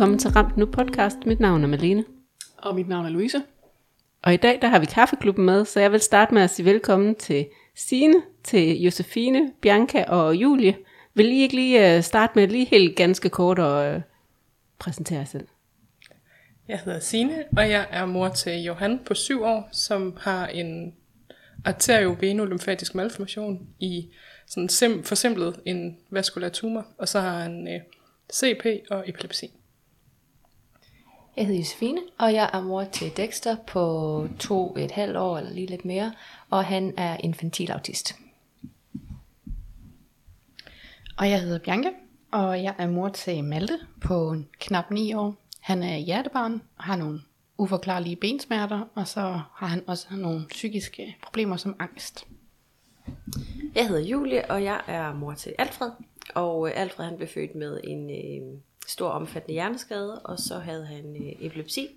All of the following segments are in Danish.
velkommen til Ramt Nu podcast. Mit navn er Malene. Og mit navn er Louise. Og i dag der har vi kaffeklubben med, så jeg vil starte med at sige velkommen til Sine, til Josefine, Bianca og Julie. Vil I ikke lige øh, starte med lige helt ganske kort og uh, præsentere jer selv? Jeg hedder Sine, og jeg er mor til Johan på syv år, som har en arteriovenolymfatisk malformation i sådan sim, forsimplet en vaskulær tumor, og så har han øh, CP og epilepsi. Jeg hedder Josefine, og jeg er mor til Dexter på to et halvt år, eller lige lidt mere, og han er infantil autist. Og jeg hedder Bianca, og jeg er mor til Malte på knap 9 år. Han er hjertebarn og har nogle uforklarlige bensmerter, og så har han også nogle psykiske problemer som angst. Jeg hedder Julie, og jeg er mor til Alfred. Og Alfred han blev født med en øh, stor omfattende hjerneskade, og så havde han øh, epilepsi.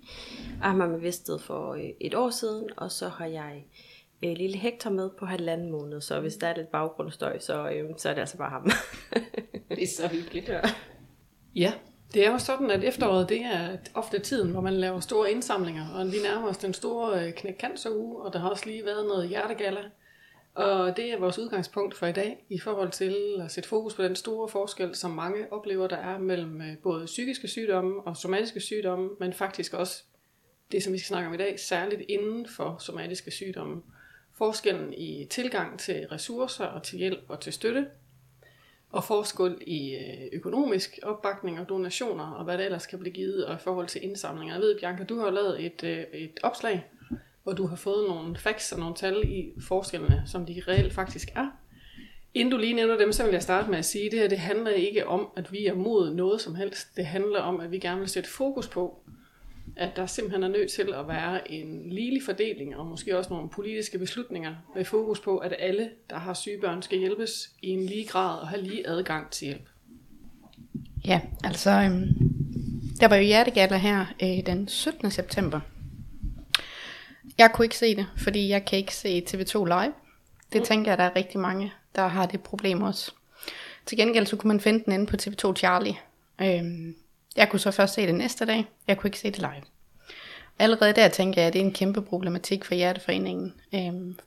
Og han var med for øh, et år siden, og så har jeg øh, lille Hector med på halvanden måned, så hvis der er lidt baggrundsstøj, så, øh, så er det altså bare ham. Det er så hyggeligt. ja. Ja, det er jo sådan, at efteråret det er ofte tiden, hvor man laver store indsamlinger, og vi nærmer os den store øh, knæk cancer uge, og der har også lige været noget hjertegalla. Og det er vores udgangspunkt for i dag, i forhold til at sætte fokus på den store forskel, som mange oplever, der er mellem øh, både psykiske sygdomme og somatiske sygdomme, men faktisk også det, som vi skal snakke om i dag, særligt inden for somatiske sygdomme. Forskellen i tilgang til ressourcer og til hjælp og til støtte, og forskel i øh, økonomisk opbakning og donationer, og hvad der ellers kan blive givet, og i forhold til indsamlinger. Jeg ved, Bianca, du har lavet et, øh, et opslag, hvor du har fået nogle facts og nogle tal i forskellene, som de reelt faktisk er. Inden du lige nævner dem, så vil jeg starte med at sige, at det her det handler ikke om, at vi er mod noget som helst. Det handler om, at vi gerne vil sætte fokus på, at der simpelthen er nødt til at være en ligelig fordeling, og måske også nogle politiske beslutninger med fokus på, at alle, der har syge børn, skal hjælpes i en lige grad og have lige adgang til hjælp. Ja, altså, øhm, der var jo hjertegaller her øh, den 17. september. Jeg kunne ikke se det, fordi jeg kan ikke se TV2 live. Det mm. tænker jeg, der er rigtig mange, der har det problem også. Til gengæld så kunne man finde den inde på TV2 Charlie. Øhm, jeg kunne så først se det næste dag. Jeg kunne ikke se det live. Allerede der tænker jeg, at det er en kæmpe problematik for Hjerteforeningen. Øhm,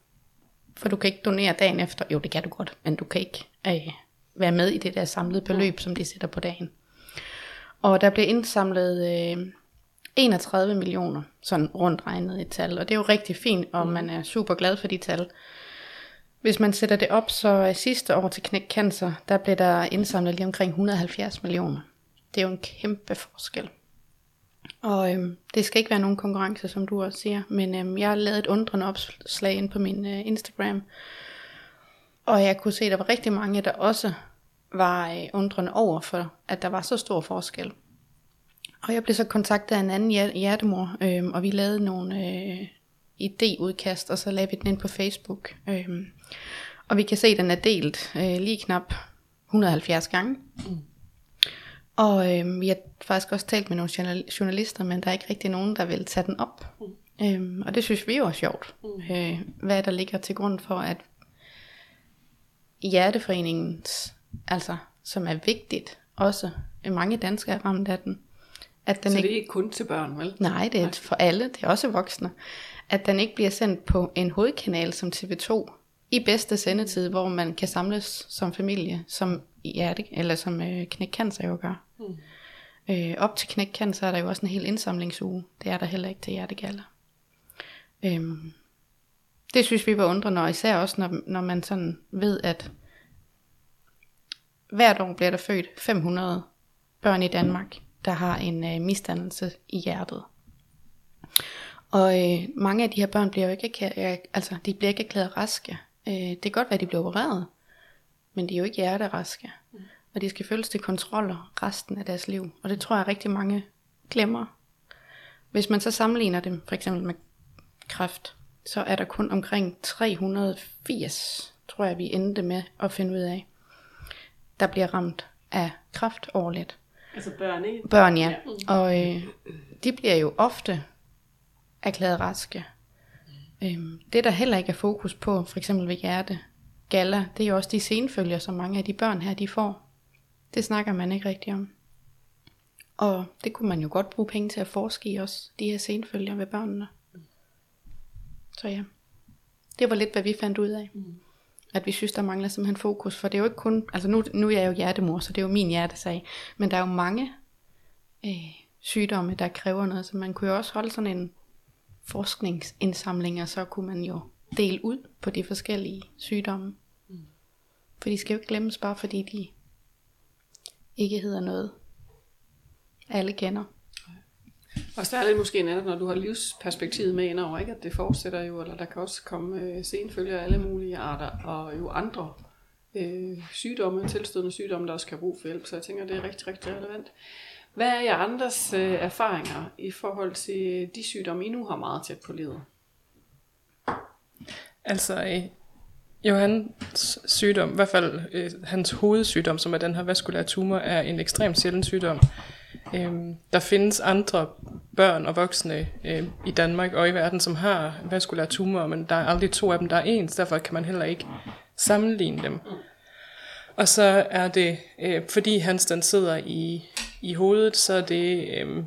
for du kan ikke donere dagen efter. Jo, det kan du godt, men du kan ikke øh, være med i det der samlede beløb, som de sætter på dagen. Og der blev indsamlet øh, 31 millioner, sådan rundt regnet et tal. Og det er jo rigtig fint, og man er super glad for de tal. Hvis man sætter det op, så sidste år til Knæk Cancer, der blev der indsamlet lige omkring 170 millioner. Det er jo en kæmpe forskel. Og øhm, det skal ikke være nogen konkurrence, som du også siger, men øhm, jeg har lavet et undrende opslag ind på min øh, Instagram, og jeg kunne se, at der var rigtig mange, der også var øh, undrende over for, at der var så stor forskel. Og jeg blev så kontaktet af en anden hjer- hjertemor, øhm, og vi lavede nogle øh, idéudkast, og så lagde vi den ind på Facebook. Øhm, og vi kan se, at den er delt øh, lige knap 170 gange. Mm. Og øhm, vi har faktisk også talt med nogle journal- journalister, men der er ikke rigtig nogen, der vil tage den op. Mm. Øhm, og det synes vi jo er sjovt. Mm. Øh, hvad der ligger til grund for, at Hjerteforeningens, altså som er vigtigt, også mange danskere er ramt af den. At den Så ikke, det er ikke kun til børn, vel? nej, det er for alle, det er også voksne. At den ikke bliver sendt på en hovedkanal som TV2 i bedste sendetid, hvor man kan samles som familie, som hjerte, eller som øh, Knæk Cancer jo gør. Mm. Øh, op til Knæk Cancer er der jo også en hel indsamlingsuge. Det er der heller ikke til hjertegaller. Øhm, det synes vi var undrende, og især også, når, når man sådan ved, at hvert år bliver der født 500 børn i Danmark, der har en øh, misdannelse i hjertet. Og øh, mange af de her børn bliver jo ikke, erklæret- altså, de bliver ikke erklæret raske. Øh, det kan godt være, at de bliver opereret, men de er jo ikke hjerteraske. Mm. Og de skal følges til kontroller resten af deres liv. Og det tror jeg rigtig mange glemmer. Hvis man så sammenligner dem for eksempel med kræft, så er der kun omkring 380, tror jeg vi endte med at finde ud af, der bliver ramt af kræft årligt. Altså børn, ikke? Børn, ja. Og øh, de bliver jo ofte erklæret raske. Øhm, det der heller ikke er fokus på, for eksempel ved hjerte, galla, det er jo også de senfølger, som mange af de børn her, de får. Det snakker man ikke rigtig om. Og det kunne man jo godt bruge penge til at forske i også, de her senfølger ved børnene. Så ja, det var lidt, hvad vi fandt ud af. Mm. At vi synes, der mangler simpelthen fokus, for det er jo ikke kun, altså nu, nu er jeg jo hjertemor, så det er jo min hjertesag, men der er jo mange øh, sygdomme, der kræver noget, så man kunne jo også holde sådan en forskningsindsamling, og så kunne man jo dele ud på de forskellige sygdomme. Mm. For de skal jo ikke glemmes bare fordi de ikke hedder noget, alle kender. Og særligt måske netop, når du har livsperspektivet med ind over, ikke? at det fortsætter jo, eller der kan også komme øh, senfølger af alle mulige arter, og jo andre øh, sygdomme, tilstødende sygdomme, der også kan bruge for hjælp. Så jeg tænker, det er rigtig, rigtig relevant. Hvad er jer andres øh, erfaringer i forhold til de sygdomme, I nu har meget tæt på livet? Altså, øh, Johans sygdom, i hvert fald øh, hans hovedsygdom, som er den her vaskulære tumor, er en ekstremt sjælden sygdom. Øhm, der findes andre børn og voksne øh, i Danmark og i verden, som har vaskulære tumorer, men der er aldrig to af dem, der er ens, derfor kan man heller ikke sammenligne dem. Og så er det, øh, fordi hans den sidder i, i hovedet, så er det øh,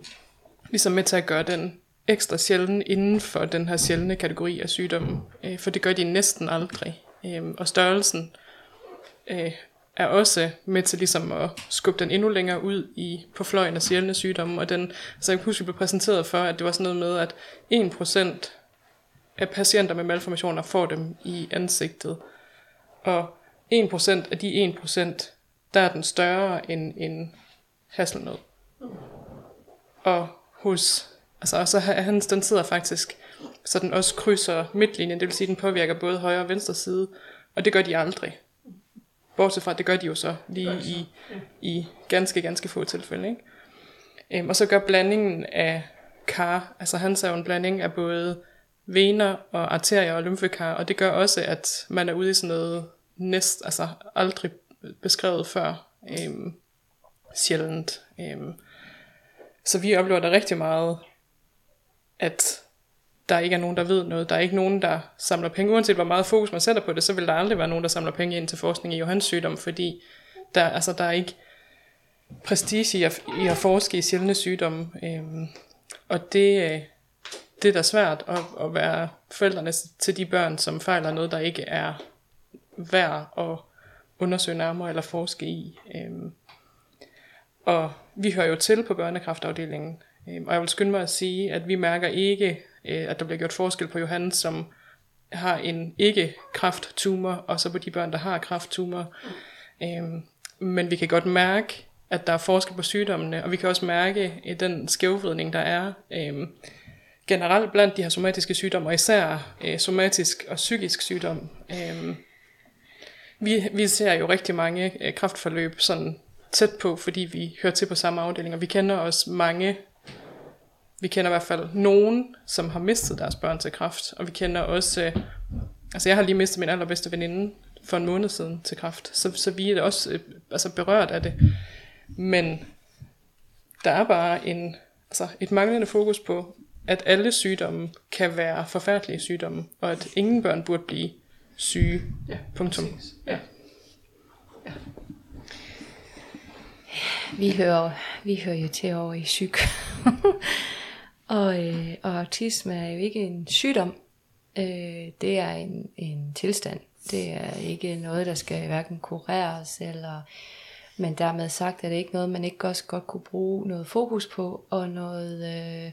ligesom med til at gøre den ekstra sjælden inden for den her sjældne kategori af sygdommen, øh, for det gør de næsten aldrig. Øh, og størrelsen øh, er også med til ligesom at skubbe den endnu længere ud i, på fløjen af sjældne sygdomme. Og den, så jeg kan huske, vi blev præsenteret for, at det var sådan noget med, at 1% af patienter med malformationer får dem i ansigtet. Og 1% af de 1%, der er den større end en hasselnød. Og hos, altså så han, den sidder faktisk, så den også krydser midtlinjen, det vil sige, den påvirker både højre og venstre side, og det gør de aldrig. Bortset fra, at det gør de jo så lige i, i ganske, ganske få tilfælde. Ikke? Øhm, og så gør blandingen af kar, altså han er jo en blanding af både vener og arterier og lymfekar, og det gør også, at man er ude i sådan noget næst, altså aldrig beskrevet før, øhm, sjældent. Øhm, så vi oplever der rigtig meget, at der ikke er nogen, der ved noget. Der er ikke nogen, der samler penge. Uanset hvor meget fokus man sætter på det, så vil der aldrig være nogen, der samler penge ind til forskning i Johans sygdom, fordi der, altså, der er ikke prestige i at, i at forske i sjældne sygdomme. Øhm, og det, øh, det er da svært at, at være forældrene til de børn, som fejler noget, der ikke er værd at undersøge nærmere eller forske i. Øhm, og vi hører jo til på børnekraftafdelingen, øhm, og jeg vil skynde mig at sige, at vi mærker ikke øh, at der bliver gjort forskel på Johannes, som har en ikke-krafttumor, og så på de børn, der har krafttumor. Øhm, men vi kan godt mærke, at der er forskel på sygdommene, og vi kan også mærke i den skævvridning, der er øhm, generelt blandt de her somatiske sygdomme, og især øh, somatisk og psykisk sygdom. Øhm, vi, vi ser jo rigtig mange øh, kraftforløb sådan tæt på, fordi vi hører til på samme afdeling, og vi kender også mange vi kender i hvert fald nogen, som har mistet deres børn til kræft, og vi kender også, øh, altså jeg har lige mistet min allerbedste veninde for en måned siden til kræft, så, så vi er også øh, altså berørt af det. Men der er bare en, altså et manglende fokus på, at alle sygdomme kan være forfærdelige sygdomme, og at ingen børn burde blive syge. Ja, Punktum. Ja. ja. Vi hører, vi hører jo til over i psyk. Og, øh, og autisme er jo ikke en sygdom. Øh, det er en, en tilstand. Det er ikke noget, der skal hverken kureres, eller, men dermed sagt er det ikke noget, man ikke også godt kunne bruge noget fokus på, og noget øh,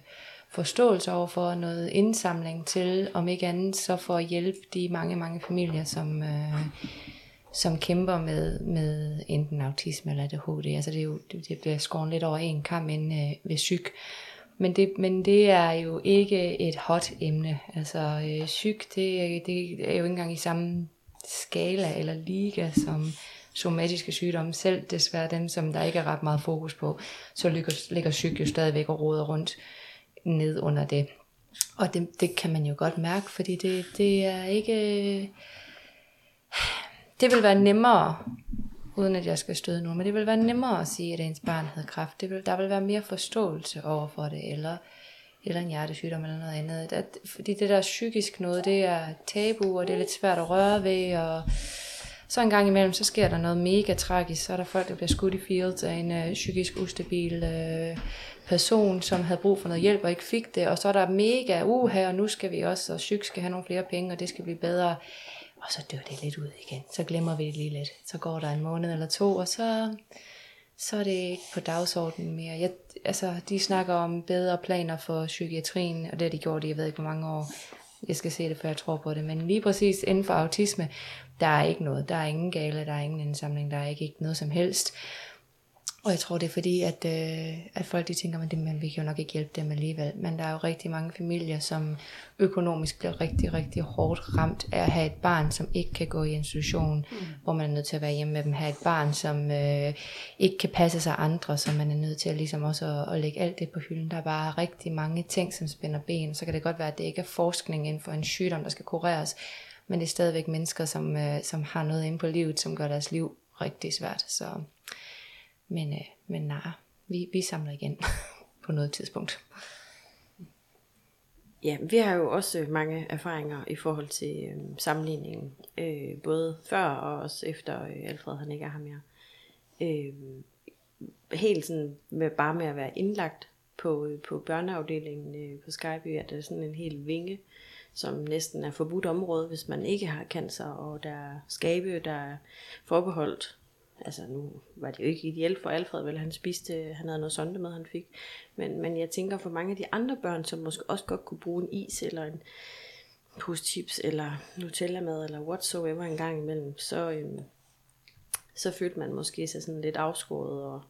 forståelse overfor, noget indsamling til, om ikke andet, så for at hjælpe de mange, mange familier, som, øh, som kæmper med, med enten autisme eller ADHD. Altså det, er jo, det bliver skåret lidt over en kamp ind øh, ved psyk. Men det, men det er jo ikke et hot emne. Altså øh, psyk, det, det er jo ikke engang i samme skala eller liga som somatiske sygdomme. Selv desværre dem, som der ikke er ret meget fokus på, så ligger, ligger psyk jo stadigvæk og råder rundt ned under det. Og det, det kan man jo godt mærke, fordi det, det er ikke... Øh, det vil være nemmere uden at jeg skal støde nogen. Men det vil være nemmere at sige, at ens barn havde kræft. Det vil, der vil være mere forståelse over for det, eller, eller en hjertesygdom eller noget andet. At, fordi det der psykisk noget, det er tabu, og det er lidt svært at røre ved, og Så en gang imellem, så sker der noget mega tragisk. Så er der folk, der bliver skudt i fields af en øh, psykisk ustabil øh, person, som havde brug for noget hjælp og ikke fik det. Og så er der mega uha, og nu skal vi også, og psyk skal have nogle flere penge, og det skal blive bedre. Og så dør det lidt ud igen. Så glemmer vi det lige lidt. Så går der en måned eller to, og så, så er det ikke på dagsordenen mere. Jeg, altså, de snakker om bedre planer for psykiatrien, og det har de gjort i, jeg ved ikke hvor mange år. Jeg skal se det, før jeg tror på det. Men lige præcis inden for autisme, der er ikke noget. Der er ingen gale, der er ingen indsamling, der er ikke, ikke noget som helst. Og jeg tror, det er fordi, at, øh, at folk de tænker, at men vi kan jo nok ikke hjælpe dem alligevel. Men der er jo rigtig mange familier, som økonomisk bliver rigtig, rigtig hårdt ramt af at have et barn, som ikke kan gå i institution, mm. hvor man er nødt til at være hjemme med dem. Have et barn, som øh, ikke kan passe sig andre, så man er nødt til at, ligesom også at, at lægge alt det på hylden. Der er bare rigtig mange ting, som spænder ben. Så kan det godt være, at det ikke er forskning inden for en sygdom, der skal kureres, men det er stadigvæk mennesker, som, øh, som har noget inde på livet, som gør deres liv rigtig svært. Så men, øh, men nej, vi, vi samler igen på noget tidspunkt. Ja, vi har jo også mange erfaringer i forhold til øh, sammenligningen, øh, både før og også efter øh, Alfred han ikke er her mere. Øh, helt sådan med bare med at være indlagt på, øh, på børneafdelingen øh, på Skyby, at der er sådan en hel vinge, som næsten er forbudt område, hvis man ikke har cancer, og der er skabe, der er forbeholdt altså nu var det jo ikke ideelt for Alfred, vel han spiste, han havde noget sonde med, han fik. Men, men jeg tænker for mange af de andre børn, som måske også godt kunne bruge en is, eller en pose chips, eller Nutella mad, eller whatsoever en gang imellem, så, øhm, så følte man måske sig sådan lidt afskåret, og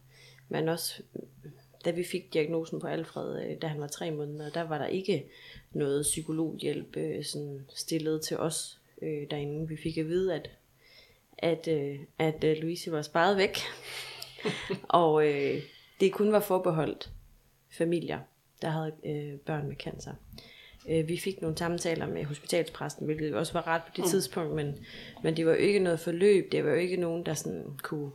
man også, da vi fik diagnosen på Alfred, øh, da han var tre måneder, der var der ikke noget psykologhjælp øh, sådan stillet til os øh, derinde. Vi fik at vide, at at, øh, at øh, Louise var sparet væk. og øh, det kun var forbeholdt familier, der havde øh, børn med cancer. Øh, vi fik nogle samtaler med hospitalspræsten, hvilket også var ret på det mm. tidspunkt, men, men det var jo ikke noget forløb, det var jo ikke nogen, der sådan kunne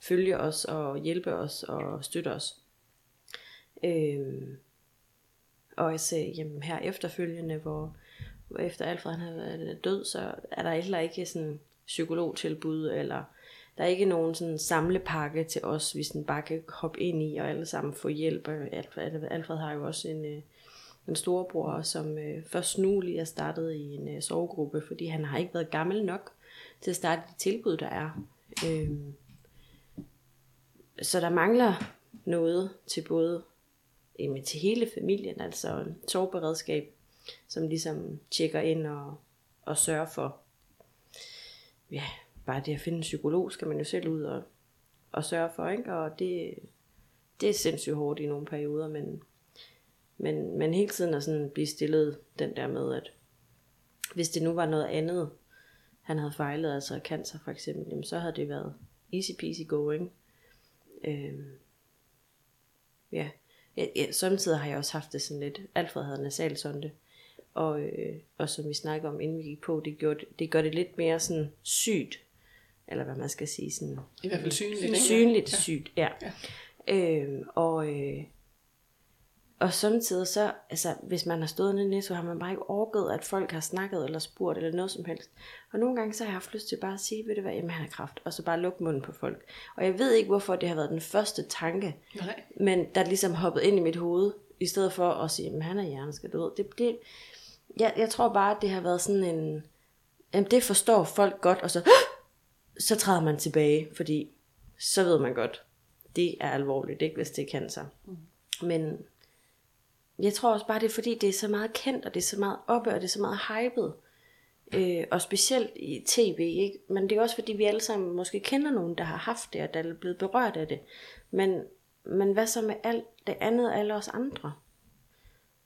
følge os og hjælpe os og støtte os. Øh, og jeg sagde, jamen her efterfølgende, hvor, hvor efter Alfred han er død, så er der heller ikke sådan psykologtilbud, eller der er ikke nogen sådan samlepakke til os, vi sådan bare kan hoppe ind i og alle sammen få hjælp. Alfred, Alfred har jo også en, øh, en storebror, som øh, først nu lige er startet i en øh, sovegruppe, fordi han har ikke været gammel nok til at starte det tilbud, der er. Øhm, så der mangler noget til både jamen, til hele familien, altså soveberedskab, som ligesom tjekker ind og, og sørger for ja, bare det at finde en psykolog, skal man jo selv ud og, og sørge for, ikke? Og det, det er sindssygt hårdt i nogle perioder, men, men, men hele tiden at sådan blive stillet den der med, at hvis det nu var noget andet, han havde fejlet, altså cancer for eksempel, jamen så havde det været easy peasy going. Øhm, ja. Ja, ja, samtidig har jeg også haft det sådan lidt, Alfred havde nasalsonde, og, øh, og som vi snakker om, inden vi gik på, det, gjorde, det gør det lidt mere sådan sygt, eller hvad man skal sige. Sådan, I hvert fald synligt. Synligt ja. sygt, ja. ja. Øhm, og, øh, og samtidig så, altså hvis man har stået nede i Netto, har man bare ikke orket, at folk har snakket eller spurgt eller noget som helst. Og nogle gange så har jeg haft lyst til bare at sige, ved du hvad, jamen han har kraft, og så bare lukke munden på folk. Og jeg ved ikke, hvorfor det har været den første tanke, Nej. men der ligesom hoppet ind i mit hoved, i stedet for at sige, at han er hjerneskade, du ved. Det, det, jeg, jeg tror bare, at det har været sådan en... Jamen, det forstår folk godt, og så, så træder man tilbage, fordi så ved man godt, det er alvorligt, ikke hvis det er cancer. Mm. Men jeg tror også bare, det er fordi, det er så meget kendt, og det er så meget oppe, og det er så meget hypet. Øh, og specielt i tv, ikke? Men det er også fordi, vi alle sammen måske kender nogen, der har haft det, og der er blevet berørt af det. Men, men hvad så med alt det andet, alle os andre?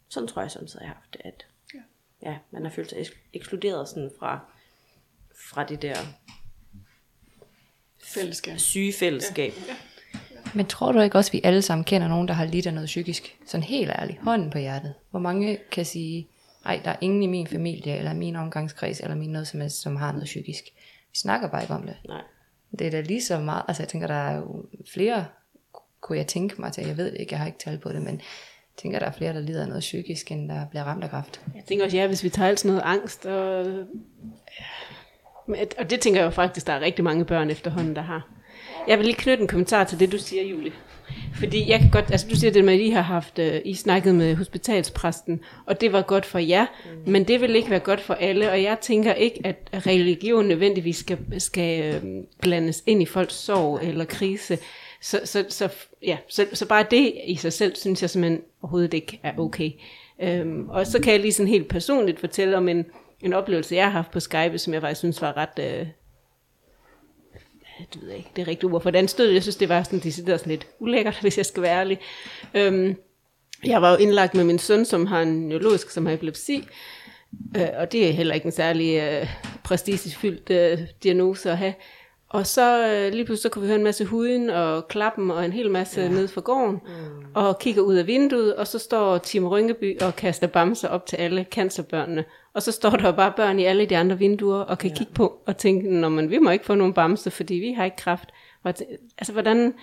Sådan tror jeg samtidig, jeg har haft det, at ja, man har følt sig ekskluderet sådan fra, fra det der fællesskab. syge fællesskab. Ja. Ja. Men tror du ikke også, at vi alle sammen kender nogen, der har lidt af noget psykisk? Sådan helt ærligt, hånden på hjertet. Hvor mange kan sige, nej, der er ingen i min familie, eller min omgangskreds, eller min noget som helst, som har noget psykisk. Vi snakker bare ikke om det. Nej. Det er da lige så meget, altså jeg tænker, der er jo flere, kunne jeg tænke mig til, jeg ved det ikke, jeg har ikke talt på det, men tænker, der er flere, der lider af noget psykisk, end der bliver ramt af kræft. Jeg tænker også, ja, hvis vi tager alt sådan noget angst og Og det tænker jeg jo faktisk, der er rigtig mange børn efterhånden, der har. Jeg vil lige knytte en kommentar til det, du siger, Julie. Fordi jeg kan godt, altså du siger det med, at I har haft, uh, I snakket med hospitalspræsten, og det var godt for jer, mm. men det vil ikke være godt for alle, og jeg tænker ikke, at religion nødvendigvis skal, skal uh, blandes ind i folks sorg eller krise. Så, så, så, ja, så, så bare det i sig selv, synes jeg simpelthen overhovedet ikke er okay. Um, og så kan jeg lige sådan helt personligt fortælle om en, en oplevelse, jeg har haft på Skype, som jeg faktisk synes var ret... Uh, det ved jeg ikke, det er rigtigt ord for den stød. Jeg synes, det var sådan, decideret sådan lidt ulækkert, hvis jeg skal være ærlig. Øhm, jeg var jo indlagt med min søn, som har en neurologisk, som har epilepsi, øh, og det er heller ikke en særlig øh, prestigefyldt øh, diagnose at have. Og så øh, lige pludselig så kunne vi høre en masse huden og klappen og en hel masse ja. ned fra gården, mm. og kigger ud af vinduet, og så står Tim Rynkeby og kaster bamser op til alle cancerbørnene. Og så står der bare børn i alle de andre vinduer og kan ja. kigge på og tænke, Nå, men vi må ikke få nogen bamse, fordi vi har ikke kraft. Altså, hvordan,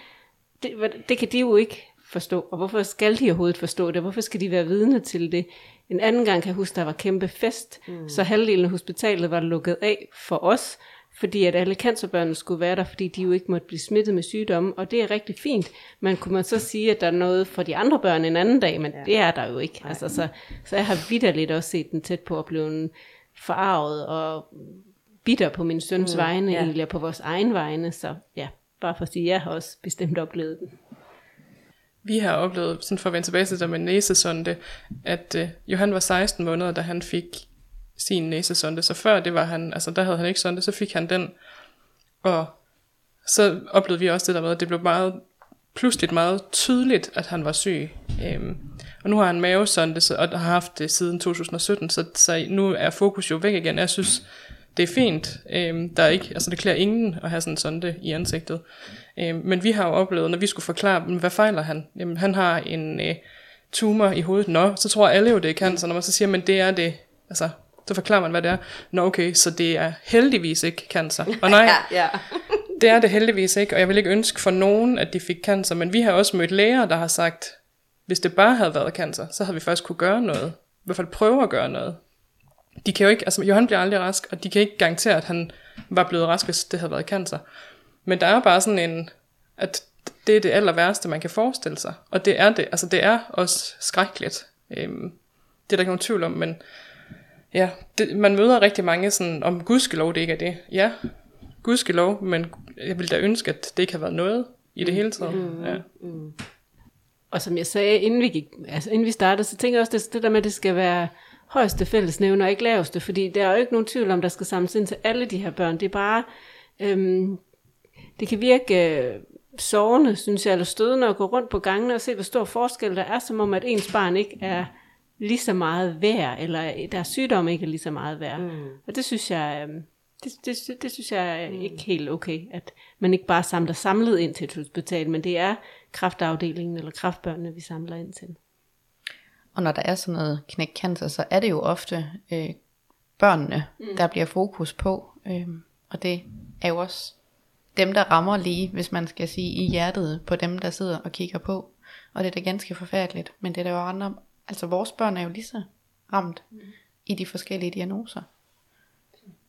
det, det kan de jo ikke forstå, og hvorfor skal de overhovedet forstå det? Hvorfor skal de være vidne til det? En anden gang kan jeg huske, der var kæmpe fest, mm. så halvdelen af hospitalet var lukket af for os, fordi at alle cancerbørnene skulle være der, fordi de jo ikke måtte blive smittet med sygdomme, og det er rigtig fint. Men kunne man så sige, at der er noget for de andre børn en anden dag, men ja. det er der jo ikke. Altså, så, så jeg har vidderligt også set den tæt på at blive forarvet og bitter på min søns mm, vegne, ja. egentlig og på vores egen vegne, så ja, bare for at sige, jeg har også bestemt oplevet den. Vi har oplevet, sådan for at vende tilbage til det der med næsesonde, at øh, Johan var 16 måneder, da han fik sin næsesonde. Så før det var han, altså der havde han ikke sonde, så fik han den. Og så oplevede vi også det der med, at det blev meget, pludselig meget tydeligt, at han var syg. Øhm, og nu har han mavesonde, så, og har haft det siden 2017, så, så nu er fokus jo væk igen. Jeg synes, det er fint. Øhm, der er ikke, altså det klæder ingen at have sådan en sonde i ansigtet. Øhm, men vi har jo oplevet, når vi skulle forklare dem, hvad fejler han? Jamen, han har en øh, tumor i hovedet. Nå, så tror alle jo, det er cancer. Når man så siger, men det er det, altså, så forklarer man, hvad det er. Nå, okay, så det er heldigvis ikke cancer. Og nej, Ja, ja. det er det heldigvis ikke, og jeg vil ikke ønske for nogen, at de fik cancer, men vi har også mødt læger, der har sagt, hvis det bare havde været cancer, så havde vi faktisk kunne gøre noget. I hvert fald prøve at gøre noget. De kan jo ikke, altså Johan bliver aldrig rask, og de kan ikke garantere, at han var blevet rask, hvis det havde været cancer. Men der er bare sådan en, at det er det aller værste, man kan forestille sig. Og det er det, altså det er også skrækkeligt. Øhm, det er der ikke nogen tvivl om, men ja, det, man møder rigtig mange sådan, om gudskelov det ikke er det. Ja, gudskelov, men jeg ville da ønske, at det ikke havde været noget i det hele taget. Mm. Ja. Og som jeg sagde, inden vi, gik, altså inden vi startede, så tænker jeg også, det, det der med, at det skal være højeste fællesnævner, og ikke laveste, fordi der er jo ikke nogen tvivl om, der skal samles ind til alle de her børn. Det er bare, øhm, det kan virke øh, sårende, synes jeg, eller stødende at gå rundt på gangene og se, hvor stor forskel der er, som om, at ens barn ikke er lige så meget værd, eller deres sygdom ikke er lige så meget værd. Mm. Og det synes jeg, øhm, det, det, det, synes jeg er ikke helt okay, at man ikke bare samler samlet ind til et hospital, men det er kraftafdelingen eller kraftbørnene, vi samler ind til. Og når der er sådan noget knækcancer, så er det jo ofte øh, børnene, mm. der bliver fokus på. Øh, og det er jo også dem, der rammer lige, hvis man skal sige, i hjertet på dem, der sidder og kigger på. Og det er da ganske forfærdeligt. Men det er der jo andre, altså vores børn er jo lige så ramt mm. i de forskellige diagnoser.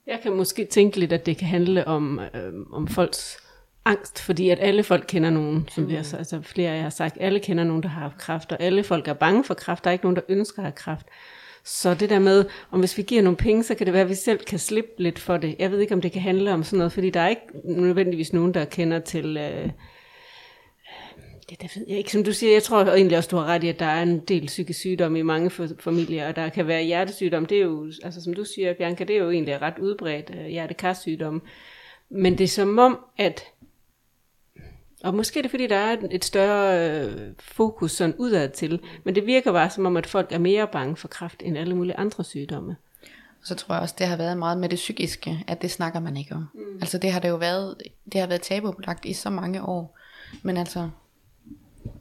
Jeg kan måske tænke lidt, at det kan handle om, øh, om folks angst, fordi at alle folk kender nogen, som vi har, altså flere af jer har sagt, alle kender nogen, der har haft kræft, og alle folk er bange for kræft, der er ikke nogen, der ønsker at have kræft. Så det der med, om hvis vi giver nogle penge, så kan det være, at vi selv kan slippe lidt for det. Jeg ved ikke, om det kan handle om sådan noget, fordi der er ikke nødvendigvis nogen, der kender til... Øh, det, det ved jeg ikke. Som du siger, jeg tror egentlig også, du har ret i, at der er en del psykisk sygdom i mange familier, og der kan være hjertesygdom. Det er jo, altså som du siger, Bianca, det er jo egentlig ret udbredt øh, hjertekarsygdom. Men det er som om, at og måske er det fordi, der er et- et større øh, fokus sådan udad til, men det virker bare som om, at folk er mere bange for kræft end alle mulige andre sygdomme. Og så tror jeg også, det har været meget med det psykiske, at det snakker man ikke om. Mm. Altså det har det jo været, det har været tabubelagt i så mange år. Men altså,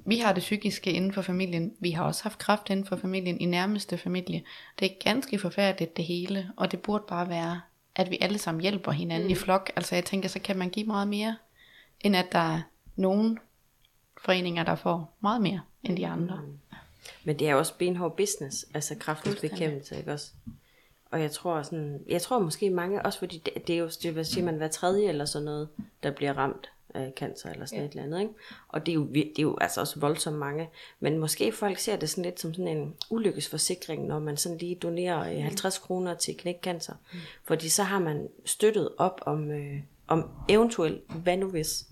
vi har det psykiske inden for familien. Vi har også haft kraft inden for familien i nærmeste familie. Det er ganske forfærdeligt det hele, og det burde bare være, at vi alle sammen hjælper hinanden mm. i flok. Altså jeg tænker, så kan man give meget mere, end at der er nogle foreninger, der får meget mere end de andre. Men det er jo også benhård business, altså kraftens bekæmpelse, ikke også? og jeg tror sådan, jeg tror måske mange, også fordi det, det er jo, det vil sige, man hver tredje eller sådan noget, der bliver ramt af cancer eller sådan ja. et eller andet, ikke? Og det er, jo, det er jo altså også voldsomt mange, men måske folk ser det sådan lidt som sådan en ulykkesforsikring, når man sådan lige donerer øh, 50 kroner til knækcancer, mm. fordi så har man støttet op om, øh, om eventuelt, hvad nu hvis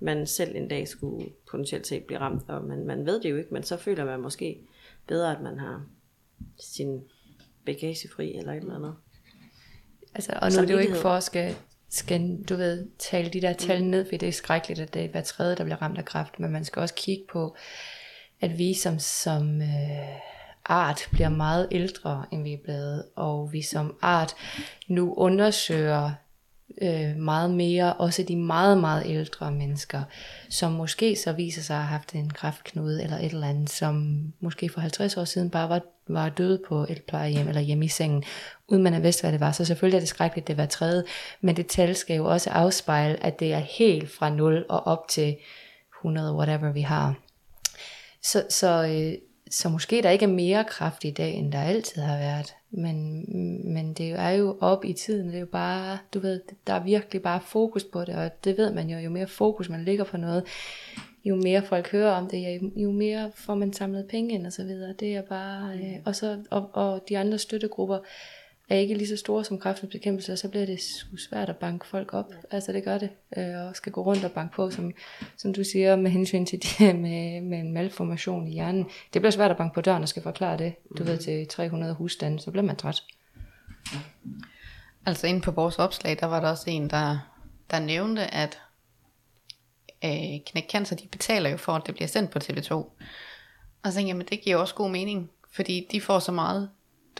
man selv en dag skulle potentielt set blive ramt, og man, man ved det jo ikke, men så føler man måske bedre, at man har sin bagage fri eller et eller andet. Altså, og nu er det jo ikke for at skal, skal, du ved, tale de der tal ned, for det er skrækkeligt, at det er hver tredje, der bliver ramt af kræft, men man skal også kigge på, at vi som, som øh, art bliver meget ældre, end vi er blevet, og vi som art nu undersøger øh, meget mere, også de meget, meget ældre mennesker, som måske så viser sig at have haft en kræftknude eller et eller andet, som måske for 50 år siden bare var, var døde på et plejehjem eller hjemme i sengen, uden man har vidst, hvad det var. Så selvfølgelig er det skrækkeligt, det var tredje, men det tal skal jo også afspejle, at det er helt fra 0 og op til 100, whatever vi har. Så, så, øh, så måske der ikke er mere kraft i dag, end der altid har været. Men, men det er jo op i tiden. Det er jo bare, du ved, der er virkelig bare fokus på det. Og det ved man jo, jo mere fokus man ligger på noget, jo mere folk hører om det, jo, mere får man samlet penge ind og så videre. Det er bare, øh, og, så, og, og de andre støttegrupper er ikke lige så store som kræftens bekæmpelse, og så bliver det svært at banke folk op. Altså det gør det, øh, og skal gå rundt og banke på, som, som du siger, med hensyn til det med, med en malformation i hjernen. Det bliver svært at banke på døren og skal forklare det, du ved, til 300 husstande, så bliver man træt. Altså inde på vores opslag, der var der også en, der, der nævnte, at øh, Knæk Cancer, de betaler jo for, at det bliver sendt på TV2. Og så tænkte jeg, men det giver også god mening, fordi de får så meget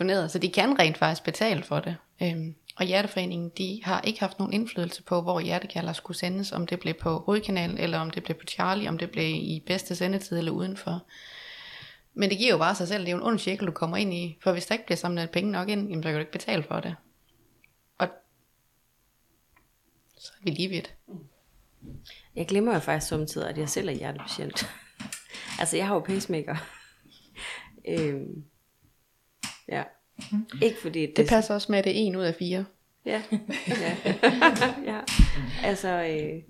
doneret, så de kan rent faktisk betale for det. Øhm, og Hjerteforeningen, de har ikke haft nogen indflydelse på, hvor hjertekalder skulle sendes, om det blev på hovedkanalen, eller om det blev på Charlie, om det blev i bedste sendetid eller udenfor. Men det giver jo bare sig selv, det er jo en ond cirkel, du kommer ind i, for hvis der ikke bliver samlet penge nok ind, jamen, så kan du ikke betale for det. Og så er vi lige vidt. Jeg glemmer jo faktisk samtidig, at jeg selv er hjertepatient. altså, jeg har jo pacemaker. øhm, ja. Ikke fordi det... Det passer også med, at det er en ud af fire. Ja. ja. ja. Altså, øh,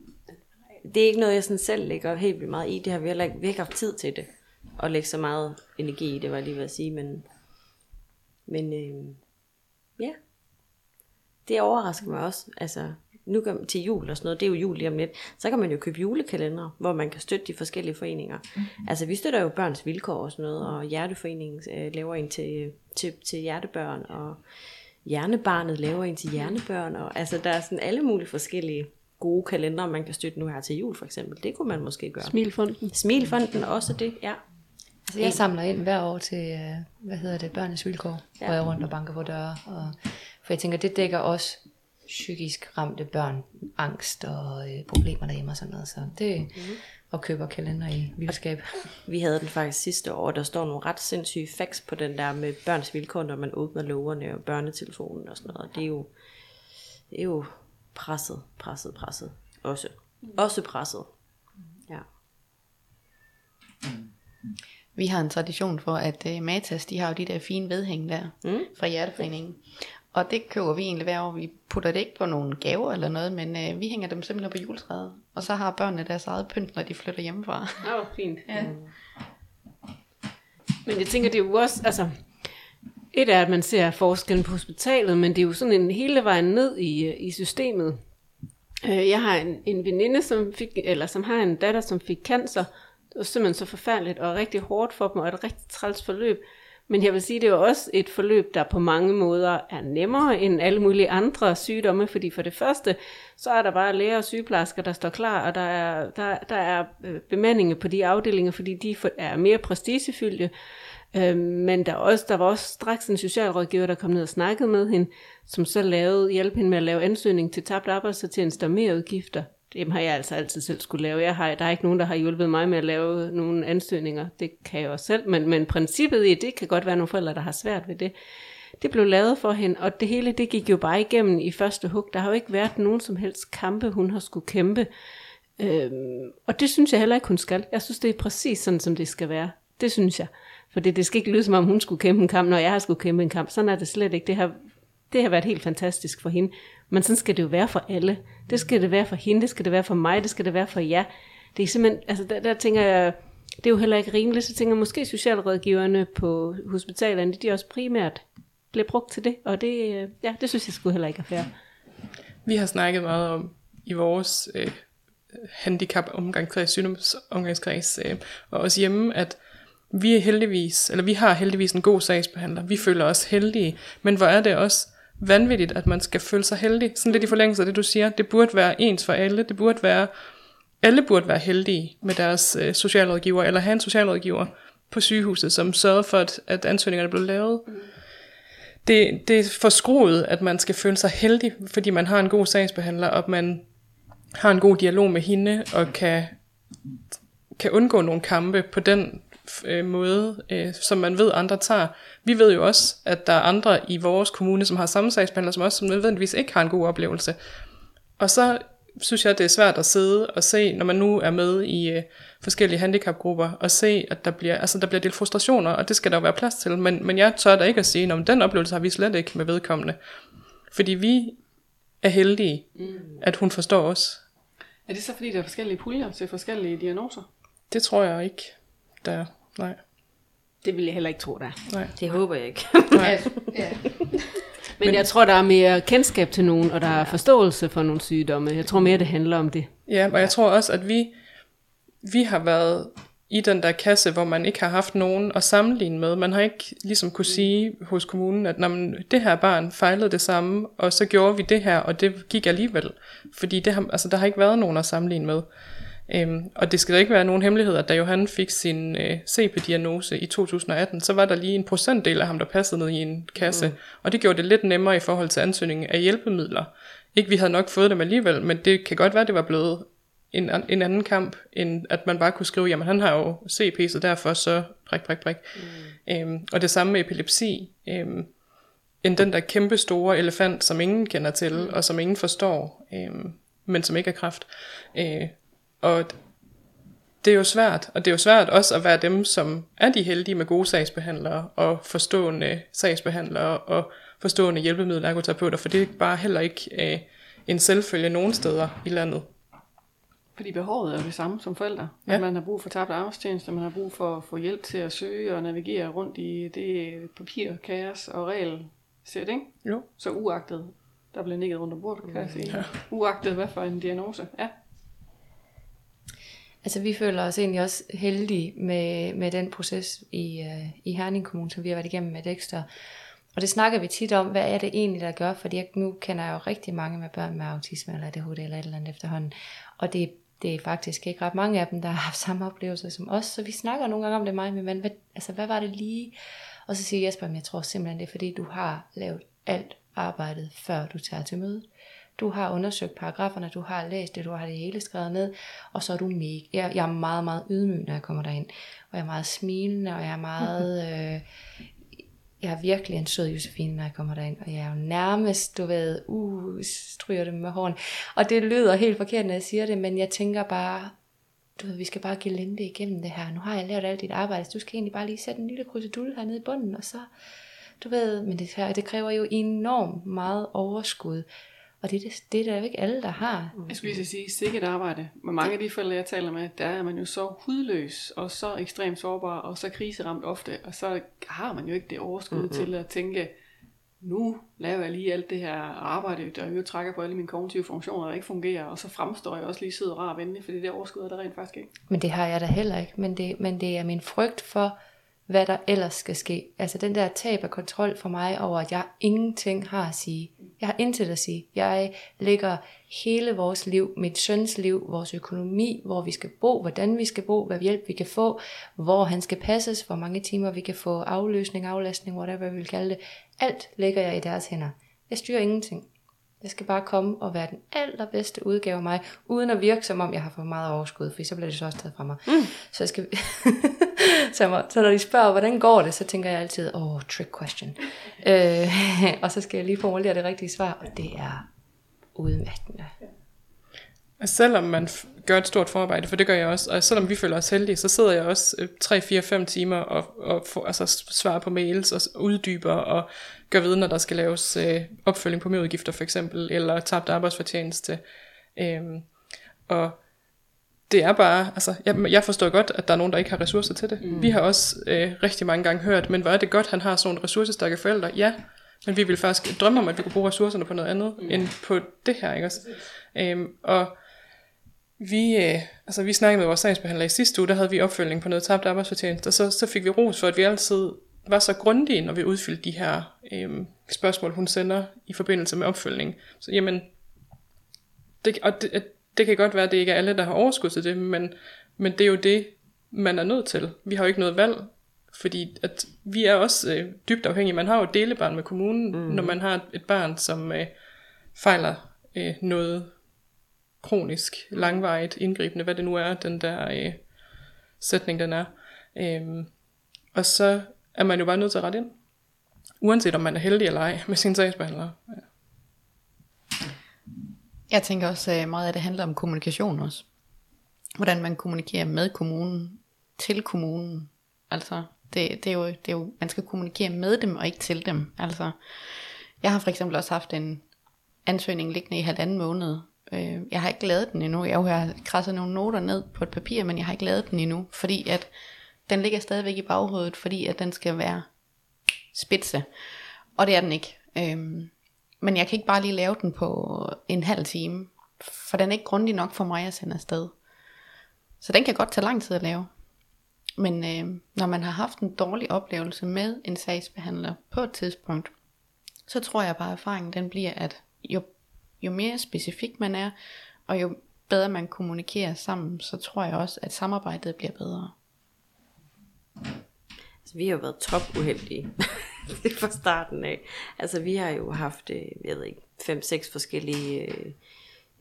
det er ikke noget, jeg sådan selv lægger helt vildt meget i. Det har vi heller ikke, vi har ikke haft tid til det. Og lægge så meget energi i det, var jeg lige ved at sige. Men, men øh, ja. Det overrasker mig også. Altså, nu kan, til jul og sådan noget, det er jo jul lige om lidt, så kan man jo købe julekalendere, hvor man kan støtte de forskellige foreninger. Mm-hmm. Altså vi støtter jo børns vilkår og sådan noget, og Hjerteforeningen øh, laver en til, til, til hjertebørn, og Hjernebarnet laver en til hjernebørn, og altså der er sådan alle mulige forskellige gode kalendere, man kan støtte nu her til jul for eksempel. Det kunne man måske gøre. Smilfonden. Smilfonden også det, ja. Altså, jeg samler ind hver år til, øh, hvad hedder det, børnenes vilkår, ja. Hvor jeg rundt og banker på døre. Og, for jeg tænker, det dækker også psykisk ramte børn, angst og øh, problemer derhjemme og sådan noget. Så det, mm-hmm. Og køber kalender i vildskab. Vi havde den faktisk sidste år, der står nogle ret sindssyge facts på den der med børns vilkår, når man åbner lågerne og børnetelefonen og sådan noget. Det er jo, det er jo presset, presset, presset. Også, også presset. Ja. Vi har en tradition for, at uh, Matas, de har jo de der fine vedhæng der Mm. fra Hjerteforeningen. Og det køber vi egentlig hver år. Vi putter det ikke på nogle gaver eller noget, men uh, vi hænger dem simpelthen på juletræet. Og så har børnene deres eget pynt, når de flytter hjemmefra. Åh, oh, fint. Ja. Men jeg tænker, det er jo også, altså, et er, at man ser forskellen på hospitalet, men det er jo sådan en hele vejen ned i, øh, i systemet. Øh, Jeg har en, en veninde, som, fik, eller som har en datter, som fik cancer. Det var simpelthen så forfærdeligt og rigtig hårdt for dem, og et rigtig træls forløb. Men jeg vil sige, det er jo også et forløb, der på mange måder er nemmere end alle mulige andre sygdomme, fordi for det første, så er der bare læger og sygeplejersker, der står klar, og der er, der, der er øh, bemandinger på de afdelinger, fordi de er mere prestigefyldte. Øh, Men der, også, der var også straks en socialrådgiver, der kom ned og snakkede med hende, som så lavede, hjalp hende med at lave ansøgning til tabt arbejdsfortjeneste og mere udgifter. Dem har jeg altså altid selv skulle lave. Jeg har, der er ikke nogen, der har hjulpet mig med at lave nogle ansøgninger. Det kan jeg også selv. Men, men princippet i det kan godt være nogle forældre, der har svært ved det. Det blev lavet for hende, og det hele det gik jo bare igennem i første hug. Der har jo ikke været nogen som helst kampe, hun har skulle kæmpe. Øhm, og det synes jeg heller ikke, hun skal. Jeg synes, det er præcis sådan, som det skal være. Det synes jeg. For det, det skal ikke lyde, som om hun skulle kæmpe en kamp, når jeg har skulle kæmpe en kamp. Sådan er det slet ikke. Det har det har været helt fantastisk for hende. Men sådan skal det jo være for alle. Det skal det være for hende, det skal det være for mig, det skal det være for jer. Det er simpelthen, altså der, der tænker jeg, det er jo heller ikke rimeligt, så tænker jeg, måske socialrådgiverne på hospitalerne, de også primært bliver brugt til det, og det, øh, ja, det synes jeg skulle heller ikke er fair. Vi har snakket meget om i vores øh, handicap-omgangskreds, sygdomsomgangskreds, øh, og også hjemme, at vi er heldigvis, eller vi har heldigvis en god sagsbehandler. Vi føler os heldige, men hvor er det også vanvittigt, at man skal føle sig heldig. Sådan lidt i forlængelse af det, du siger. Det burde være ens for alle. Det burde være, alle burde være heldige med deres øh, socialrådgiver, eller have en socialrådgiver på sygehuset, som sørger for, at, at ansøgningerne blev lavet. Det, det er for skruet, at man skal føle sig heldig, fordi man har en god sagsbehandler, og man har en god dialog med hende, og kan, kan undgå nogle kampe på den øh, måde, øh, som man ved, andre tager. Vi ved jo også, at der er andre i vores kommune, som har samme sagsbehandler som os, som nødvendigvis ikke har en god oplevelse. Og så synes jeg, det er svært at sidde og se, når man nu er med i øh, forskellige handicapgrupper, og se, at der bliver, altså, der bliver delt frustrationer, og det skal der jo være plads til. Men, men jeg tør da ikke at sige, at den oplevelse har vi slet ikke med vedkommende. Fordi vi er heldige, mm. at hun forstår os. Er det så fordi, der er forskellige puljer til forskellige diagnoser? Det tror jeg ikke, der er. Nej. Det vil jeg heller ikke tro, der er. Nej. Det håber jeg ikke. Nej. Men jeg tror, der er mere kendskab til nogen, og der er forståelse for nogle sygdomme. Jeg tror mere, det handler om det. Ja, og jeg tror også, at vi, vi har været i den der kasse, hvor man ikke har haft nogen at sammenligne med. Man har ikke ligesom kunne sige hos kommunen, at men, det her barn fejlede det samme, og så gjorde vi det her, og det gik alligevel. Fordi det har, altså, der har ikke været nogen at sammenligne med. Øhm, og det skal da ikke være nogen hemmelighed, at da Johan fik sin øh, CP-diagnose i 2018, så var der lige en procentdel af ham, der passede ned i en kasse. Mm. Og det gjorde det lidt nemmere i forhold til ansøgningen af hjælpemidler. Ikke vi havde nok fået dem alligevel, men det kan godt være, at det var blevet en, en anden kamp, end at man bare kunne skrive, jamen han har jo CP, så derfor så prik, prik, prik. Mm. Øhm, og det samme med epilepsi. Øhm, end den der kæmpe store elefant, som ingen kender til, mm. og som ingen forstår, øhm, men som ikke er kraft. Øh, og det er jo svært, og det er jo svært også at være dem, som er de heldige med gode sagsbehandlere, og forstående sagsbehandlere, og forstående hjælpemidler ergoterapeuter, for det er bare heller ikke øh, en selvfølge nogen steder i landet. Fordi behovet er det samme som forældre. Ja. At man har brug for tabt arbejdstjeneste, man har brug for at få hjælp til at søge og navigere rundt i det papir, kaos og regel sæt, ikke? Jo. Så uagtet, der bliver nikket rundt om bordet, kan jeg sige. Ja. Uagtet hvad for en diagnose. Ja. Altså vi føler os egentlig også heldige med, med den proces i, øh, i Herning Kommune, som vi har været igennem med Dexter. Og det snakker vi tit om, hvad er det egentlig, der gør, fordi jeg, nu kender jeg jo rigtig mange med børn med autisme eller ADHD eller et eller andet efterhånden. Og det, det er faktisk ikke ret mange af dem, der har haft samme oplevelser som os, så vi snakker nogle gange om det mig med mand. Hvad, altså hvad var det lige? Og så siger Jesper, at jeg tror simpelthen det er, fordi du har lavet alt arbejdet, før du tager til mødet. Du har undersøgt paragraferne, du har læst det, du har det hele skrevet ned, og så er du mega. Jeg, jeg er meget, meget ydmyg, når jeg kommer derind. Og jeg er meget smilende, og jeg er meget... Øh, jeg er virkelig en sød Josefine, når jeg kommer derind, og jeg er jo nærmest, du ved, uh, stryger det med hården. Og det lyder helt forkert, når jeg siger det, men jeg tænker bare, du ved, vi skal bare gelinde igennem det her. Nu har jeg lært alt dit arbejde, så du skal egentlig bare lige sætte en lille krusedulle hernede i bunden, og så, du ved, men det, her, det kræver jo enormt meget overskud. Og det, det, det er der jo ikke alle, der har. Jeg skulle lige sige, sikkert arbejde. Med mange af de forældre, jeg taler med, der er man jo så hudløs, og så ekstremt sårbar, og så kriseramt ofte, og så har man jo ikke det overskud mm-hmm. til at tænke, nu laver jeg lige alt det her arbejde, der jo trækker på alle mine kognitive funktioner, der ikke fungerer, og så fremstår jeg også lige sød og rar og venlig, fordi det overskud er der rent faktisk ikke. Men det har jeg da heller ikke, men det, men det er min frygt for, hvad der ellers skal ske. Altså den der tab af kontrol for mig over, at jeg ingenting har at sige. Jeg har intet at sige. Jeg lægger hele vores liv, mit søns liv, vores økonomi, hvor vi skal bo, hvordan vi skal bo, hvad hjælp vi kan få, hvor han skal passes, hvor mange timer vi kan få afløsning, aflastning, whatever vi vil kalde det. Alt lægger jeg i deres hænder. Jeg styrer ingenting. Jeg skal bare komme og være den allerbedste udgave af mig, uden at virke som om, jeg har for meget overskud, for så bliver det så også taget fra mig. Mm. Så, jeg skal... så, så når de spørger, hvordan går det, så tænker jeg altid, åh, oh, trick question. øh, og så skal jeg lige formulere det rigtige svar, og det er udmattende. Selvom man gør et stort forarbejde, for det gør jeg også, og selvom vi føler os heldige, så sidder jeg også øh, 3, 4, 5 timer og, og får, altså, svarer på mails og uddyber og gør ved, når der skal laves øh, opfølging på merudgifter for eksempel, eller tabt arbejdsfortjeneste. Øhm, og det er bare, altså, jeg, jeg forstår godt, at der er nogen, der ikke har ressourcer til det. Mm. Vi har også øh, rigtig mange gange hørt, men hvor er det godt, han har sådan nogle ressourcestærke forældre. Ja, men vi vil faktisk drømme om, at vi kunne bruge ressourcerne på noget andet, mm. end på det her, ikke også? Øhm, og vi, øh, altså, vi snakkede med vores sagsbehandler i sidste uge, der havde vi opfølgning på noget tabt arbejdsfortjeneste, og så, så fik vi ros for, at vi altid var så grundige, når vi udfyldte de her øh, spørgsmål, hun sender i forbindelse med opfølgning. Så jamen, det, og det, det kan godt være, at det ikke er alle, der har overskud til det, men, men det er jo det, man er nødt til. Vi har jo ikke noget valg, fordi at vi er også øh, dybt afhængige. Man har jo delebarn med kommunen, mm. når man har et barn, som øh, fejler øh, noget kronisk, langvarigt, indgribende, hvad det nu er, den der øh, sætning, den er. Øhm, og så er man jo bare nødt til at rette ind. Uanset om man er heldig eller ej med sin sagsbehandler. Ja. Jeg tænker også øh, meget, at det handler om kommunikation også. Hvordan man kommunikerer med kommunen, til kommunen. Altså, det, det, er jo, det er jo, man skal kommunikere med dem og ikke til dem. Altså, jeg har for eksempel også haft en ansøgning liggende i halvanden måned. Øh, Jeg har ikke lavet den endnu. Jeg har krasset nogle noter ned på et papir, men jeg har ikke lavet den endnu, fordi at den ligger stadigvæk i baghovedet, fordi at den skal være spidse. Og det er den ikke. Øhm, men jeg kan ikke bare lige lave den på en halv time, for den er ikke grundig nok for mig at sende afsted. Så den kan godt tage lang tid at lave. Men øh, når man har haft en dårlig oplevelse med en sagsbehandler på et tidspunkt, så tror jeg bare, at erfaringen den bliver, at jo, jo mere specifik man er, og jo bedre man kommunikerer sammen, så tror jeg også, at samarbejdet bliver bedre. Altså, vi har jo været top uheldige fra starten af. Altså, vi har jo haft, øh, jeg ved ikke, fem-seks forskellige øh,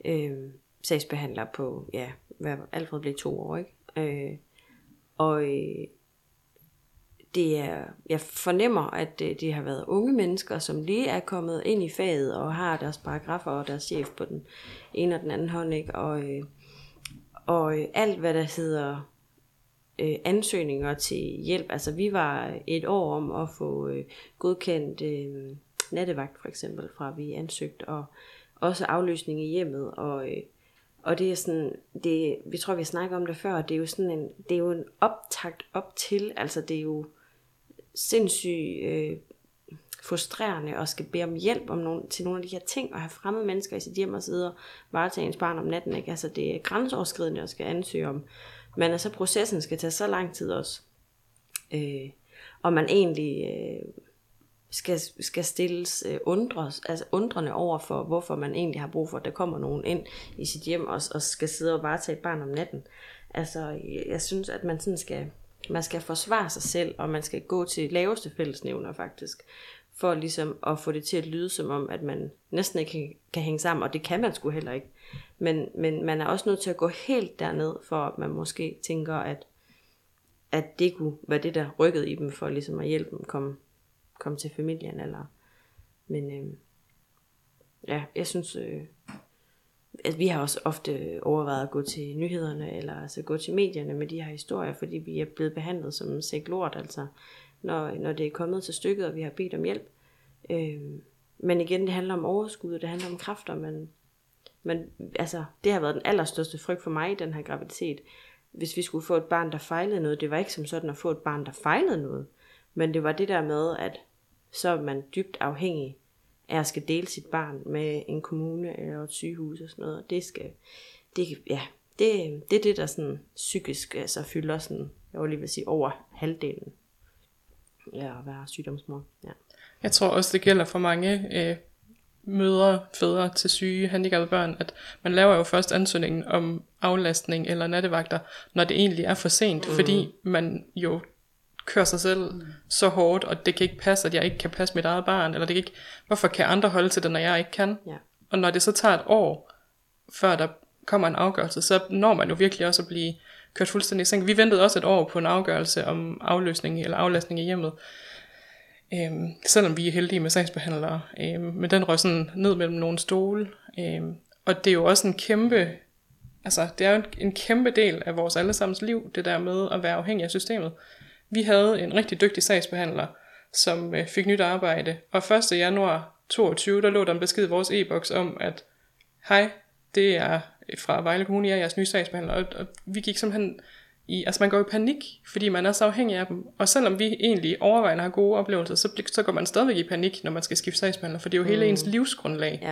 øh, sagsbehandlere på, ja, hvad, Alfred blev to år, ikke? Øh, og øh, det er, jeg fornemmer, at øh, det har været unge mennesker, som lige er kommet ind i faget og har deres paragrafer og deres chef på den ene og den anden hånd, ikke? Og, øh, og øh, alt, hvad der hedder øh, ansøgninger til hjælp. Altså vi var et år om at få øh, godkendt øh, nattevagt for eksempel, fra vi ansøgte, og også afløsning i hjemmet, og, øh, og det er sådan, det, vi tror vi snakker om det før, det er jo sådan en, det er jo en optakt op til, altså det er jo sindssygt øh, frustrerende at skal bede om hjælp om nogle, til nogle af de her ting, og have fremmede mennesker i sit hjem og sidde og varetage ens barn om natten, ikke? Altså det er grænseoverskridende at skal ansøge om, men altså processen skal tage så lang tid også. Øh, og man egentlig øh, skal, skal stilles øh, undres, altså undrende over for, hvorfor man egentlig har brug for, at der kommer nogen ind i sit hjem og, og skal sidde og varetage et barn om natten. Altså, jeg, jeg synes, at man sådan skal, man skal forsvare sig selv, og man skal gå til laveste fællesnævner faktisk, for ligesom at få det til at lyde som om, at man næsten ikke kan, hænge sammen, og det kan man sgu heller ikke. Men, men man er også nødt til at gå helt derned, for at man måske tænker, at, at det kunne være det, der rykkede i dem, for ligesom at hjælpe dem komme, komme til familien. Eller, men øh, ja, jeg synes, øh, at vi har også ofte overvejet at gå til nyhederne, eller altså gå til medierne med de her historier, fordi vi er blevet behandlet som en sæk lort, altså når, når det er kommet til stykket, og vi har bedt om hjælp. Øh, men igen, det handler om overskud, og det handler om kræfter, men, men altså, det har været den allerstørste frygt for mig i den her graviditet. Hvis vi skulle få et barn, der fejlede noget, det var ikke som sådan at få et barn, der fejlede noget, men det var det der med, at så er man dybt afhængig af at skal dele sit barn med en kommune eller et sygehus og sådan noget. Det skal, det, ja, det, det er det, der sådan psykisk altså, fylder sådan, jeg vil lige vil sige, over halvdelen ja, at være sygdomsmor. Ja. Jeg tror også, det gælder for mange øh, mødre, fædre til syge, handicappede børn, at man laver jo først ansøgningen om aflastning eller nattevagter, når det egentlig er for sent, mm. fordi man jo kører sig selv så hårdt, og det kan ikke passe, at jeg ikke kan passe mit eget barn, eller det kan ikke, hvorfor kan andre holde til det, når jeg ikke kan? Ja. Og når det så tager et år, før der kommer en afgørelse, så når man jo virkelig også at blive kørt fuldstændig i seng. Vi ventede også et år på en afgørelse om afløsning eller aflastning i hjemmet. Øhm, selvom vi er heldige med sagsbehandlere. Øhm, men den røg sådan ned mellem nogle stole. Øhm, og det er jo også en kæmpe altså, det er jo en, en kæmpe del af vores allesammens liv, det der med at være afhængig af systemet. Vi havde en rigtig dygtig sagsbehandler, som øh, fik nyt arbejde, og 1. januar 22, der lå der en besked i vores e-boks om, at hej, det er fra Vejle Kommune, jeg er jeres nye sagsbehandler, og, og vi gik simpelthen i, altså man går i panik, fordi man er så afhængig af dem. Og selvom vi egentlig overvejende har gode oplevelser, så, så går man stadigvæk i panik, når man skal skifte sagsbehandler, for det er jo hele ens livsgrundlag, Ja.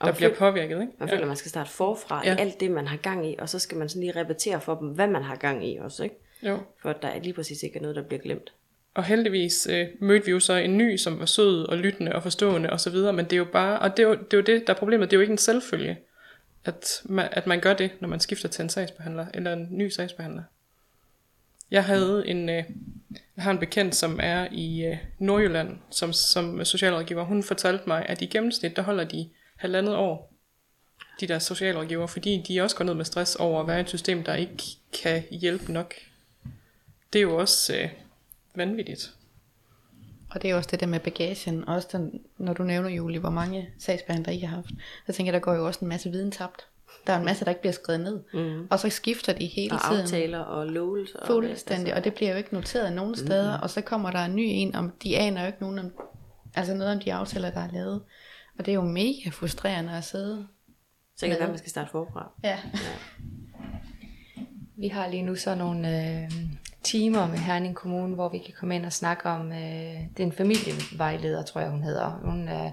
der man bliver påvirket. Ikke? Man føler, at man skal starte forfra Ja. i alt det, man har gang i, og så skal man sådan lige repetere for dem, hvad man har gang i også, ikke? Jo. For at der lige præcis ikke er noget, der bliver glemt. Og heldigvis øh, mødte vi jo så en ny, som var sød og lyttende og forstående og så videre, men det er jo bare, og det er jo det, er jo det der er problemet, det er jo ikke en selvfølge, at man, at man gør det, når man skifter til en sagsbehandler, eller en ny sagsbehandler. Jeg havde en, øh, jeg har en bekendt, som er i øh, Nordjylland, som, som socialrådgiver. Hun fortalte mig, at i gennemsnit, der holder de halvandet år, de der socialrådgiver, fordi de også går ned med stress over at være i et system, der ikke kan hjælpe nok. Det er jo også øh, vanvittigt. Og det er også det der med bagagen, også den, når du nævner, Julie, hvor mange sagsbehandlere I har haft, så tænker jeg, der går jo også en masse viden tabt. Der er en masse, der ikke bliver skrevet ned. Mm. Og så skifter de hele Og tiden. aftaler og lovelser. og- Fuldstændig, og det bliver jo ikke noteret nogen steder, og så kommer der en ny en, om de aner jo ikke nogen om, altså noget om de aftaler, der er lavet. Og det er jo mega frustrerende at sidde. Så kan det være, man skal starte forfra. Ja. Vi har lige nu så nogle øh, timer med Herning Kommune, hvor vi kan komme ind og snakke om, øh, det en familievejleder, tror jeg hun hedder. Hun er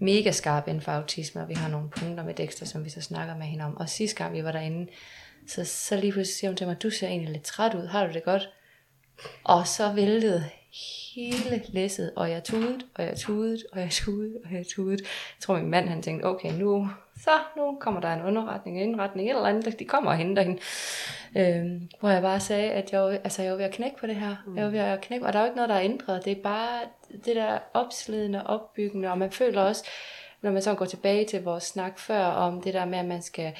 mega skarp inden for autisme, og vi har nogle punkter med Dexter, som vi så snakker med hende om. Og sidste gang vi var derinde, så, så lige pludselig siger hun til mig, du ser egentlig lidt træt ud, har du det godt? Og så væltede hele læsset, og jeg tudede, og jeg tudede, og jeg tudede, og jeg tudede. Jeg tror, min mand han tænkte, okay, nu, så nu kommer der en underretning, en indretning, et eller andet, de kommer og henter hende. Øhm, hvor jeg bare sagde, at jeg, altså, jeg var ved at knække på det her. Mm. Jeg var ved at knække, og der er jo ikke noget, der er ændret. Det er bare det der opslidende, opbyggende, og man føler også, når man så går tilbage til vores snak før, om det der med, at man skal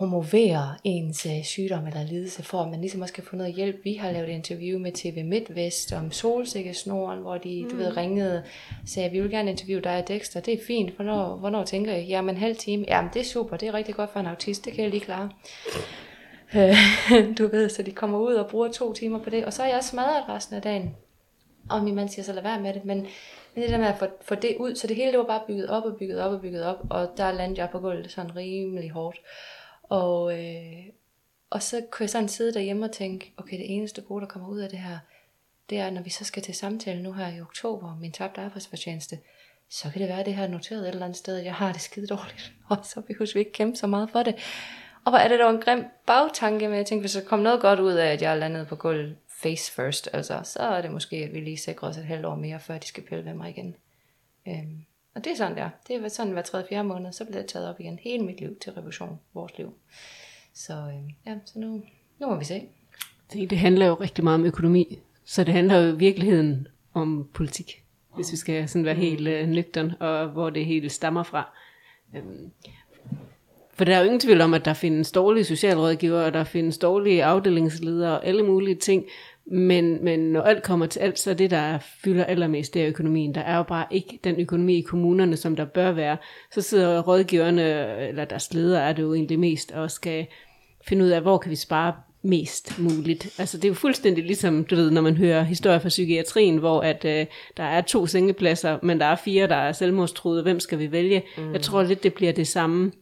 promovere ens øh, sygdom eller lidelse, for at man ligesom også kan få noget hjælp. Vi har lavet et interview med TV MidtVest om solsikkesnoren, hvor de, du ved, ringede og sagde, vi vil gerne interviewe dig og Dexter. Det er fint. Hvornår, hvornår tænker I? Jamen en halv time. Jamen det er super. Det er rigtig godt for en autist. Det kan jeg lige klare. Øh, du ved, så de kommer ud og bruger to timer på det. Og så er jeg smadret resten af dagen. Og min mand siger så, lad være med det. Men, men det der med at få, få det ud, så det hele det var bare bygget op og bygget op og bygget op. Og der landede jeg på gulvet sådan rimelig hårdt. Og, øh, og så kunne jeg sådan sidde derhjemme og tænke, okay, det eneste gode, der kommer ud af det her, det er, når vi så skal til samtale nu her i oktober, min tabte arbejdsfortjeneste, så kan det være, at det her er noteret et eller andet sted, at jeg har det skide dårligt, og så behøver vi ikke kæmpe så meget for det. Og hvor er det dog en grim bagtanke, men jeg tænkte, hvis der kom noget godt ud af, at jeg er landet på gulvet face first, altså, så er det måske, at vi lige sikrer os et halvt år mere, før de skal pille ved mig igen. Øhm, og det er sådan der. Det er sådan hver tredje, fjerde måned, så bliver det taget op igen. Hele mit liv til revision, vores liv. Så øh, ja, så nu, nu må vi se. Det, det handler jo rigtig meget om økonomi, så det handler jo i virkeligheden om politik, hvis vi skal sådan være helt øh, nøgtern, og hvor det hele stammer fra. Øhm, for der er jo ingen tvivl om, at der findes dårlige socialrådgivere, og der findes dårlige afdelingsledere og alle mulige ting, men, men når alt kommer til alt, så er det, der fylder allermest, det er økonomien. Der er jo bare ikke den økonomi i kommunerne, som der bør være. Så sidder rådgiverne, eller deres ledere er det jo egentlig mest, og skal finde ud af, hvor kan vi spare mest muligt. Altså det er jo fuldstændig ligesom, du ved, når man hører historier fra psykiatrien, hvor at øh, der er to sengepladser, men der er fire, der er selvmordstruede. Hvem skal vi vælge? Mm. Jeg tror lidt, det bliver det samme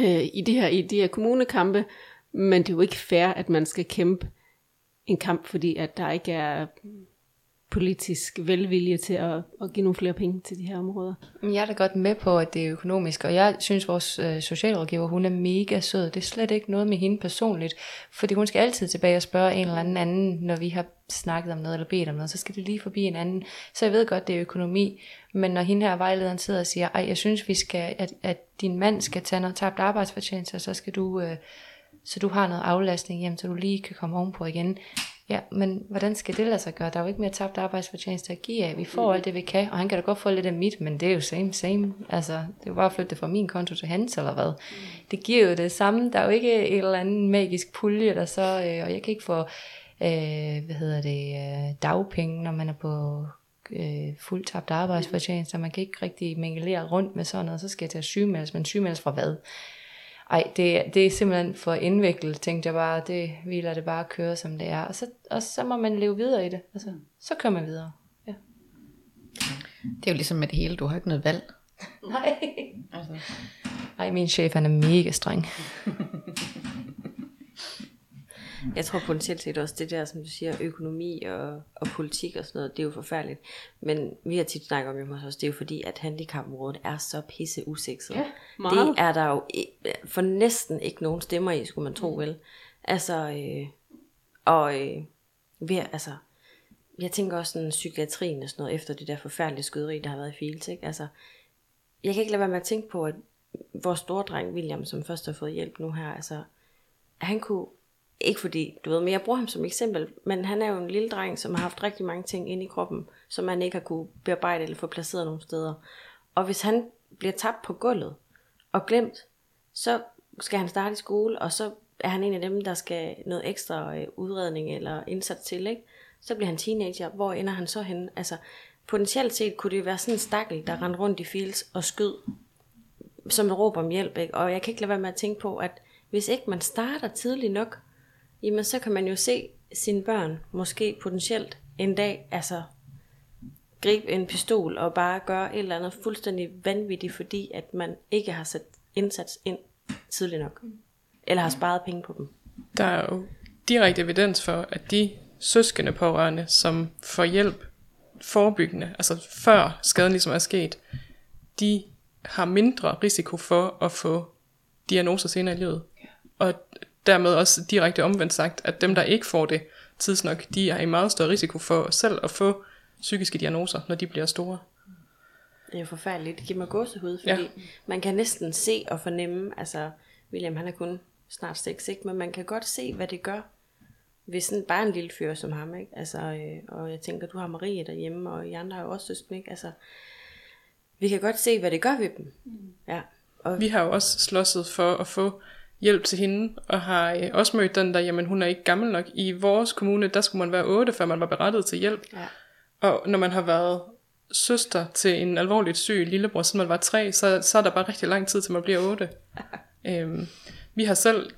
øh, i, det her, i de her kommunekampe, men det er jo ikke fair, at man skal kæmpe en kamp, fordi at der ikke er politisk velvilje til at, at give nogle flere penge til de her områder. Men Jeg er da godt med på, at det er økonomisk, og jeg synes, vores øh, socialrådgiver, hun er mega sød. Det er slet ikke noget med hende personligt, fordi hun skal altid tilbage og spørge en eller anden anden, når vi har snakket om noget eller bedt om noget, så skal det lige forbi en anden. Så jeg ved godt, det er økonomi, men når hende her vejlederen sidder og siger, ej, jeg synes, vi skal, at, at din mand skal tage noget tabt arbejdsfortjeneste, så skal du... Øh, så du har noget aflastning hjem, så du lige kan komme ovenpå igen. Ja, men hvordan skal det lade sig gøre? Der er jo ikke mere tabt arbejdsfortjeneste at give af. Vi får alt det, vi kan, og han kan da godt få lidt af mit, men det er jo same, same. Altså, det er jo bare at flytte det fra min konto til hans, eller hvad. Det giver jo det samme. Der er jo ikke et eller andet magisk pulje, der så, øh, og jeg kan ikke få, øh, hvad hedder det, øh, dagpenge, når man er på øh, fuldt tabt arbejdsfortjeneste. Man kan ikke rigtig mingelere rundt med sådan noget, så skal jeg til at sygemeldes, men sygemeldes fra hvad? Ej, det, det er simpelthen for indviklet, tænkte jeg bare, det vi lader det bare køre, som det er. Og så, og så må man leve videre i det. Altså, så kører man videre. Ja. Det er jo ligesom med det hele, du har ikke noget valg. Nej. Altså. Ej, min chef, han er mega streng. Jeg tror potentielt set også det der, som du siger, økonomi og, og politik og sådan noget, det er jo forfærdeligt. Men vi har tit snakket om hjemme hos os, det er jo fordi, at handicapområdet er så pisse usekset. Ja, meget. det er der jo for næsten ikke nogen stemmer i, skulle man tro vel. Altså, øh, og øh, vi er, altså, jeg tænker også sådan psykiatrien og sådan noget, efter det der forfærdelige skyderi, der har været i Fields, ikke? Altså, jeg kan ikke lade være med at tænke på, at vores store dreng William, som først har fået hjælp nu her, altså, han kunne, ikke fordi, du ved, men jeg bruger ham som eksempel, men han er jo en lille dreng, som har haft rigtig mange ting inde i kroppen, som han ikke har kunne bearbejde eller få placeret nogle steder. Og hvis han bliver tabt på gulvet og glemt, så skal han starte i skole, og så er han en af dem, der skal noget ekstra øh, udredning eller indsats til, ikke? Så bliver han teenager. Hvor ender han så henne? Altså, potentielt set kunne det være sådan en stakkel, der rendte rundt i fields og skød, som råber om hjælp, ikke? Og jeg kan ikke lade være med at tænke på, at hvis ikke man starter tidligt nok, jamen så kan man jo se sine børn måske potentielt en dag, altså gribe en pistol og bare gøre et eller andet fuldstændig vanvittigt, fordi at man ikke har sat indsats ind tidligt nok. Eller har sparet penge på dem. Der er jo direkte evidens for, at de søskende pårørende, som får hjælp forebyggende, altså før skaden ligesom er sket, de har mindre risiko for at få diagnoser senere i livet. Og dermed også direkte omvendt sagt, at dem, der ikke får det tidsnok, de er i meget større risiko for selv at få psykiske diagnoser, når de bliver store. Det er forfærdeligt. Det giver mig gåsehud, fordi ja. man kan næsten se og fornemme, altså William han er kun snart 6, ikke? men man kan godt se, hvad det gør hvis sådan bare en lille fyr som ham, ikke? Altså, øh, og jeg tænker, du har Marie derhjemme, og I andre har jo også søsken, ikke? Altså, vi kan godt se, hvad det gør ved dem. Ja. Og Vi har jo også slåsset for at få hjælp til hende, og har øh, også mødt den der, jamen hun er ikke gammel nok. I vores kommune, der skulle man være 8, før man var berettiget til hjælp. Ja. Og når man har været søster til en alvorligt syg lillebror, siden man var 3, så, så er der bare rigtig lang tid, til man bliver 8. øhm, vi har selv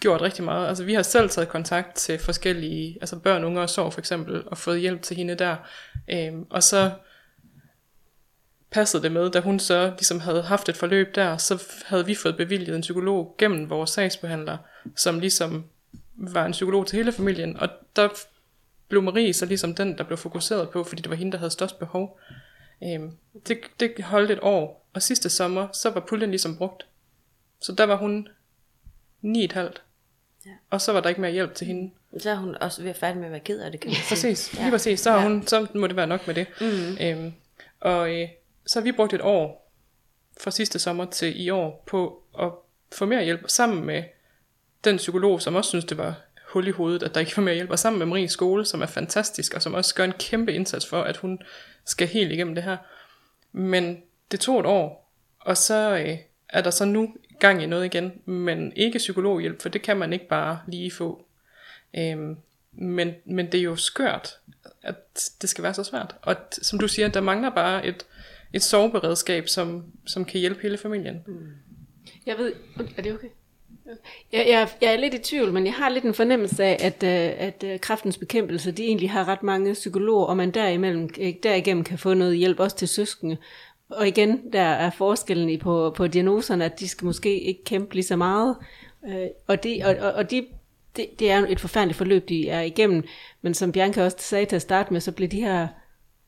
gjort rigtig meget. Altså vi har selv taget kontakt til forskellige, altså børn, unge og sorg for eksempel, og fået hjælp til hende der. Øhm, og så passede det med, da hun så ligesom havde haft et forløb der, så havde vi fået bevilget en psykolog gennem vores sagsbehandler, som ligesom var en psykolog til hele familien, og der blev Marie så ligesom den, der blev fokuseret på, fordi det var hende, der havde størst behov. Øhm, det, det holdt et år, og sidste sommer, så var puljen ligesom brugt. Så der var hun 9,5. Ja. Og så var der ikke mere hjælp til hende. så er hun også ved at færdig med at være ked af det, kan man sige. Præcis, lige præcis. Så, har hun, så må det være nok med det. Mm. Øhm, og øh, så har vi brugt et år fra sidste sommer til i år på at få mere hjælp sammen med den psykolog, som også synes, det var hul i hovedet, at der ikke var mere hjælp, og sammen med Marie Skole, som er fantastisk, og som også gør en kæmpe indsats for, at hun skal helt igennem det her. Men det tog et år, og så øh, er der så nu gang i noget igen, men ikke psykologhjælp, for det kan man ikke bare lige få. Øhm, men, men det er jo skørt, at det skal være så svært. Og t- som du siger, der mangler bare et, et soveberedskab, som, som kan hjælpe hele familien. Mm. Jeg ved, er det okay? Jeg, jeg, jeg er lidt i tvivl, men jeg har lidt en fornemmelse af, at, øh, at øh, kraftens bekæmpelse, de egentlig har ret mange psykologer, og man derimellem, øh, derigennem kan få noget hjælp også til søskende. Og igen, der er forskellen i på, på diagnoserne, at de skal måske ikke kæmpe lige så meget. Og de, og, og, og de, det, det er et forfærdeligt forløb, de er igennem. Men som Bianca også sagde til at starte med, så bliver de her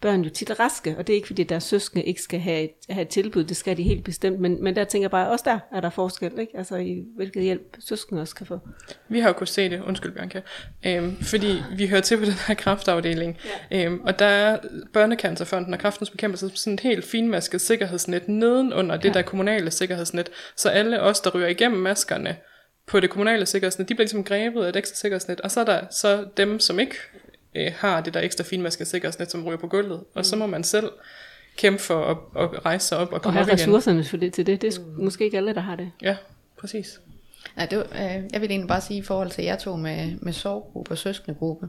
børn jo tit raske, og det er ikke fordi deres søskende ikke skal have et, have et tilbud, det skal de helt bestemt, men, men der tænker jeg bare, også der er der forskel, ikke? Altså i hvilket hjælp søskende også kan få. Vi har jo kunnet se det, undskyld Bianca, øhm, fordi vi hører til på den her kraftafdeling, ja. øhm, og der er Børnecancerfonden og Kraftens Bekæmpelse sådan et helt finmasket sikkerhedsnet nedenunder det ja. der kommunale sikkerhedsnet, så alle os, der ryger igennem maskerne på det kommunale sikkerhedsnet, de bliver ligesom grebet af et ekstra sikkerhedsnet, og så er der så dem, som ikke øh, har det der ekstra finmaskede sikkerhedsnet, som ryger på gulvet, og så må man selv kæmpe for at, at rejse sig op og Og komme have op igen. ressourcerne for det, til det. Det er mm. måske ikke alle, der har det. Ja, præcis. Nej, det øh, jeg vil egentlig bare sige i forhold til jer to med, med sovgruppe og søskendegruppe.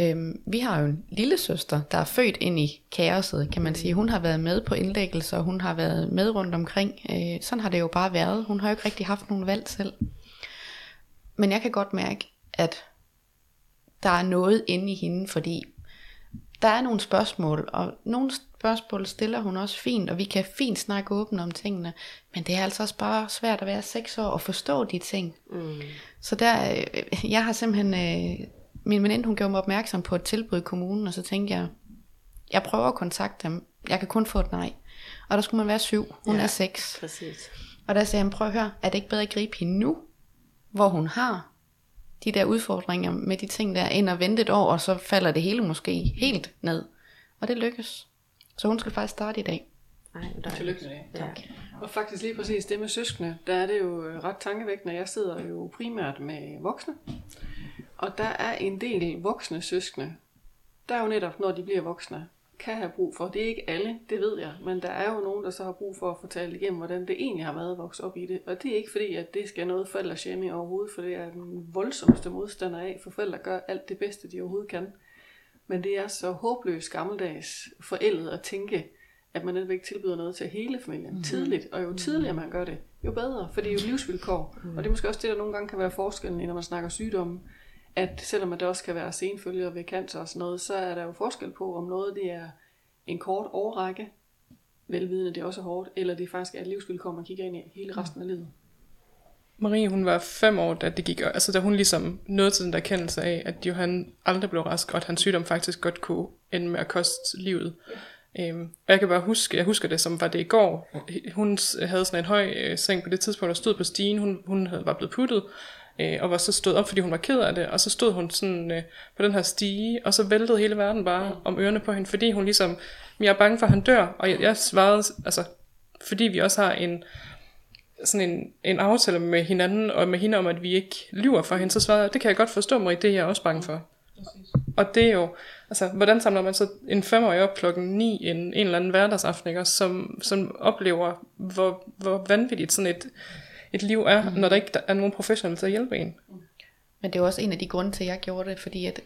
Øhm, vi har jo en lille søster, der er født ind i kaoset, kan man sige. Hun har været med på indlæggelser, hun har været med rundt omkring. Øh, sådan har det jo bare været. Hun har jo ikke rigtig haft nogen valg selv. Men jeg kan godt mærke, at der er noget inde i hende, fordi der er nogle spørgsmål, og nogle spørgsmål stiller hun også fint, og vi kan fint snakke åbent om tingene, men det er altså også bare svært at være seks år og forstå de ting. Mm. Så der, øh, jeg har simpelthen, øh, min veninde hun gjorde mig opmærksom på et tilbud i kommunen, og så tænkte jeg, jeg prøver at kontakte dem, jeg kan kun få et nej. Og der skulle man være syv, hun ja, er seks. Præcis. Og der sagde han, prøv at høre, er det ikke bedre at gribe hende nu, hvor hun har de der udfordringer med de ting der, end at vente et år, og så falder det hele måske helt ned. Og det lykkes. Så hun skal faktisk starte i dag. Ej, der er Tillykke med det. Ja. Og faktisk lige præcis det med søskende, der er det jo øh, ret tankevækkende. Jeg sidder jo primært med voksne, og der er en del voksne søskende, der er jo netop, når de bliver voksne, kan have brug for. Det er ikke alle, det ved jeg, men der er jo nogen, der så har brug for at fortælle igennem, hvordan det egentlig har været at vokse op i det. Og det er ikke fordi, at det skal noget forældre overhovedet, for det er den voldsomste modstander af, for forældre gør alt det bedste, de overhovedet kan. Men det er så håbløst gammeldags forældet at tænke, at man netop ikke tilbyder noget til hele familien mm-hmm. tidligt. Og jo tidligere man gør det, jo bedre, for det er jo livsvilkår. Mm. Og det er måske også det, der nogle gange kan være forskellen, når man snakker sygdomme, at selvom det også kan være senfølger ved cancer og sådan noget, så er der jo forskel på, om noget det er en kort overrække, velvidende det er også hårdt, eller det faktisk er et livsvilkår, man kigger ind i hele resten af livet. Marie, hun var fem år, da det gik, altså da hun ligesom nåede til den der kendelse af, at Johan aldrig blev rask, og at hans sygdom faktisk godt kunne ende med at koste livet. Øhm, og jeg kan bare huske, jeg husker det som var det i går. Hun havde sådan en høj øh, seng på det tidspunkt, og stod på stigen. Hun, hun havde, var blevet puttet, øh, og var så stået op, fordi hun var ked af det. Og så stod hun sådan øh, på den her stige, og så væltede hele verden bare om ørerne på hende, fordi hun ligesom, jeg er bange for, at han dør. Og jeg, jeg svarede, altså, fordi vi også har en, sådan en, en aftale med hinanden, og med hende om, at vi ikke lyver for hende, så svarede jeg, det kan jeg godt forstå, Marie, det er jeg også bange for. Og det er jo, altså, hvordan samler man så en femårig op klokken 9 en, en eller anden hverdagsaften, ikke? som, som oplever, hvor, hvor vanvittigt sådan et, et liv er, mm. når der ikke er nogen professionelle til at hjælpe en. Men det er jo også en af de grunde til, at jeg gjorde det, fordi at,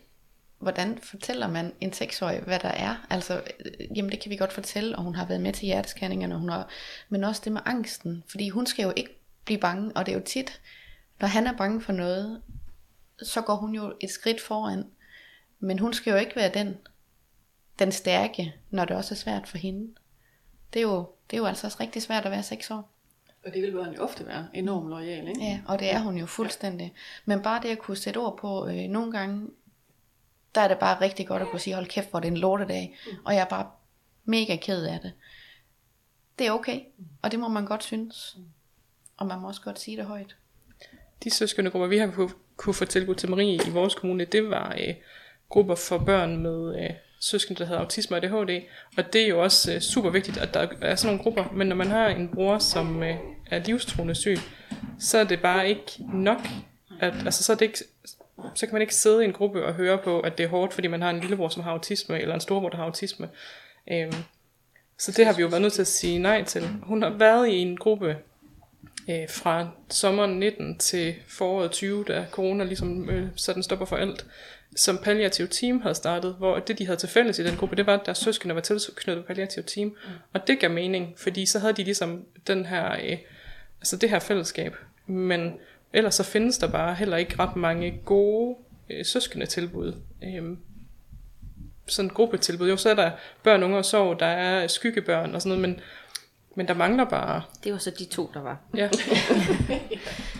hvordan fortæller man en seksårig, hvad der er? Altså, øh, jamen det kan vi godt fortælle, og hun har været med til hjerteskanningerne, hun har, men også det med angsten, fordi hun skal jo ikke blive bange, og det er jo tit, når han er bange for noget, så går hun jo et skridt foran, men hun skal jo ikke være den, den stærke, når det også er svært for hende. Det er jo, det er jo altså også rigtig svært at være seks år. Og det vil børn jo ofte være enormt lojal, ikke? Ja, og det er hun jo fuldstændig. Men bare det at kunne sætte ord på, øh, nogle gange, der er det bare rigtig godt at kunne sige, hold kæft, hvor det er en lortedag, og jeg er bare mega ked af det. Det er okay, og det må man godt synes. Og man må også godt sige det højt. De søskende grupper, vi har kunne, kunne få tilbud til Marie i vores kommune, det var øh, grupper for børn med øh, søskende, der hedder autisme og ADHD. Og det er jo også øh, super vigtigt, at der er sådan nogle grupper. Men når man har en bror, som øh, er livstruende syg, så er det bare ikke nok. At, altså, så, er det ikke, så kan man ikke sidde i en gruppe og høre på, at det er hårdt, fordi man har en lillebror, som har autisme, eller en storbror, der har autisme. Øhm, så det har vi jo været nødt til at sige nej til. Hun har været i en gruppe øh, fra sommeren 19 til foråret 20, da corona ligesom øh, en stopper for alt, som palliativ team havde startet, hvor det de havde til fælles i den gruppe, det var, at deres søskende var tilknyttet palliativ team. Mm. Og det gav mening, fordi så havde de ligesom den her, øh, altså det her fællesskab. Men ellers så findes der bare heller ikke ret mange gode øh, søskende tilbud. Øh, sådan gruppetilbud. Jo, så er der børn, unge og sorg, der er skyggebørn og sådan noget, men, men der mangler bare... Det var så de to, der var. Ja.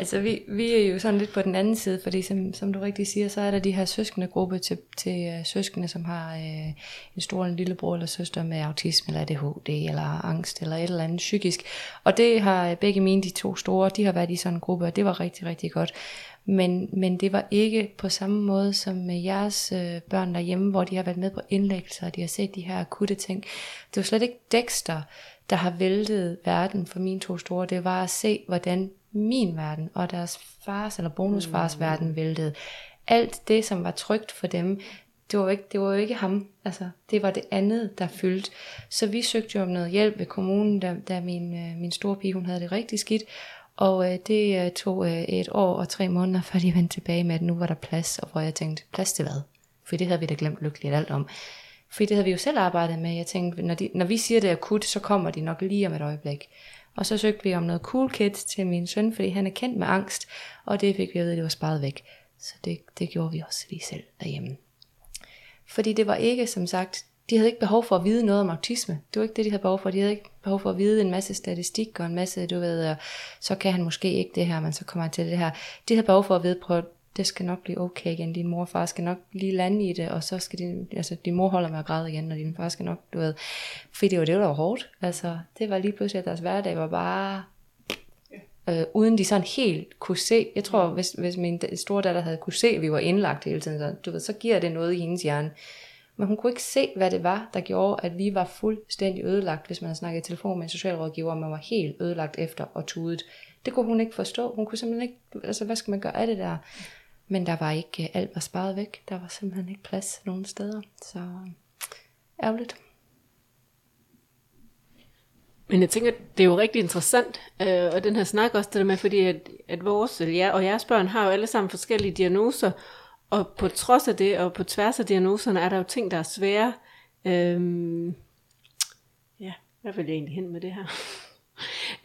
Altså vi, vi er jo sådan lidt på den anden side, fordi som, som du rigtig siger, så er der de her søskende gruppe til, til uh, søskende, som har uh, en stor en lillebror eller søster med autisme eller ADHD eller angst eller et eller andet psykisk. Og det har øh, begge mine, de to store, de har været i sådan en gruppe, og det var rigtig, rigtig godt. Men, men det var ikke på samme måde som med jeres øh, børn derhjemme, hvor de har været med på indlæggelser, og de har set de her akutte ting. Det var slet ikke Dexter, der har væltet verden for mine to store. Det var at se, hvordan min verden og deres fars eller bonusfars mm. verden væltede. Alt det, som var trygt for dem, det var, ikke, det var jo ikke ham. Altså, det var det andet, der fyldte. Så vi søgte jo om noget hjælp ved kommunen, da, da min, øh, min store pige, hun havde det rigtig skidt. Og øh, det øh, tog øh, et år og tre måneder, før de vendte tilbage med, at nu var der plads, og hvor jeg tænkte, plads til hvad? For det havde vi da glemt lykkeligt alt om. For det havde vi jo selv arbejdet med. Jeg tænkte, når, de, når vi siger, det er akut, så kommer de nok lige om et øjeblik. Og så søgte vi om noget cool kids til min søn, fordi han er kendt med angst, og det fik vi at vide, at det var sparet væk. Så det, det gjorde vi også lige selv derhjemme. Fordi det var ikke, som sagt, de havde ikke behov for at vide noget om autisme. Det var ikke det, de havde behov for. De havde ikke behov for at vide en masse statistik og en masse, du ved, så kan han måske ikke det her, men så kommer han til det her. De havde behov for at vide, prøv, det skal nok blive okay igen. Din mor og far skal nok lige lande i det, og så skal din, altså, din mor holder med at græde igen, og din far skal nok, du ved. Fordi det var det, der var hårdt. Altså, det var lige pludselig, at deres hverdag var bare øh, uden de sådan helt kunne se. Jeg tror, hvis, hvis min store datter havde kunne se, at vi var indlagt hele tiden, så, du ved, så giver det noget i hendes hjerne. Men hun kunne ikke se, hvad det var, der gjorde, at vi var fuldstændig ødelagt, hvis man havde snakket i telefon med en socialrådgiver, og man var helt ødelagt efter og tudet. Det kunne hun ikke forstå. Hun kunne simpelthen ikke, altså hvad skal man gøre af det der? Men der var ikke, øh, alt var sparet væk. Der var simpelthen ikke plads nogen steder. Så øh, ærgerligt. Men jeg tænker, det er jo rigtig interessant, øh, og den her snak også det der med, fordi at, at vores eller jer, og jeres børn har jo alle sammen forskellige diagnoser, og på trods af det, og på tværs af diagnoserne, er der jo ting, der er svære. Øhm, ja, hvad vil jeg egentlig hen med det her?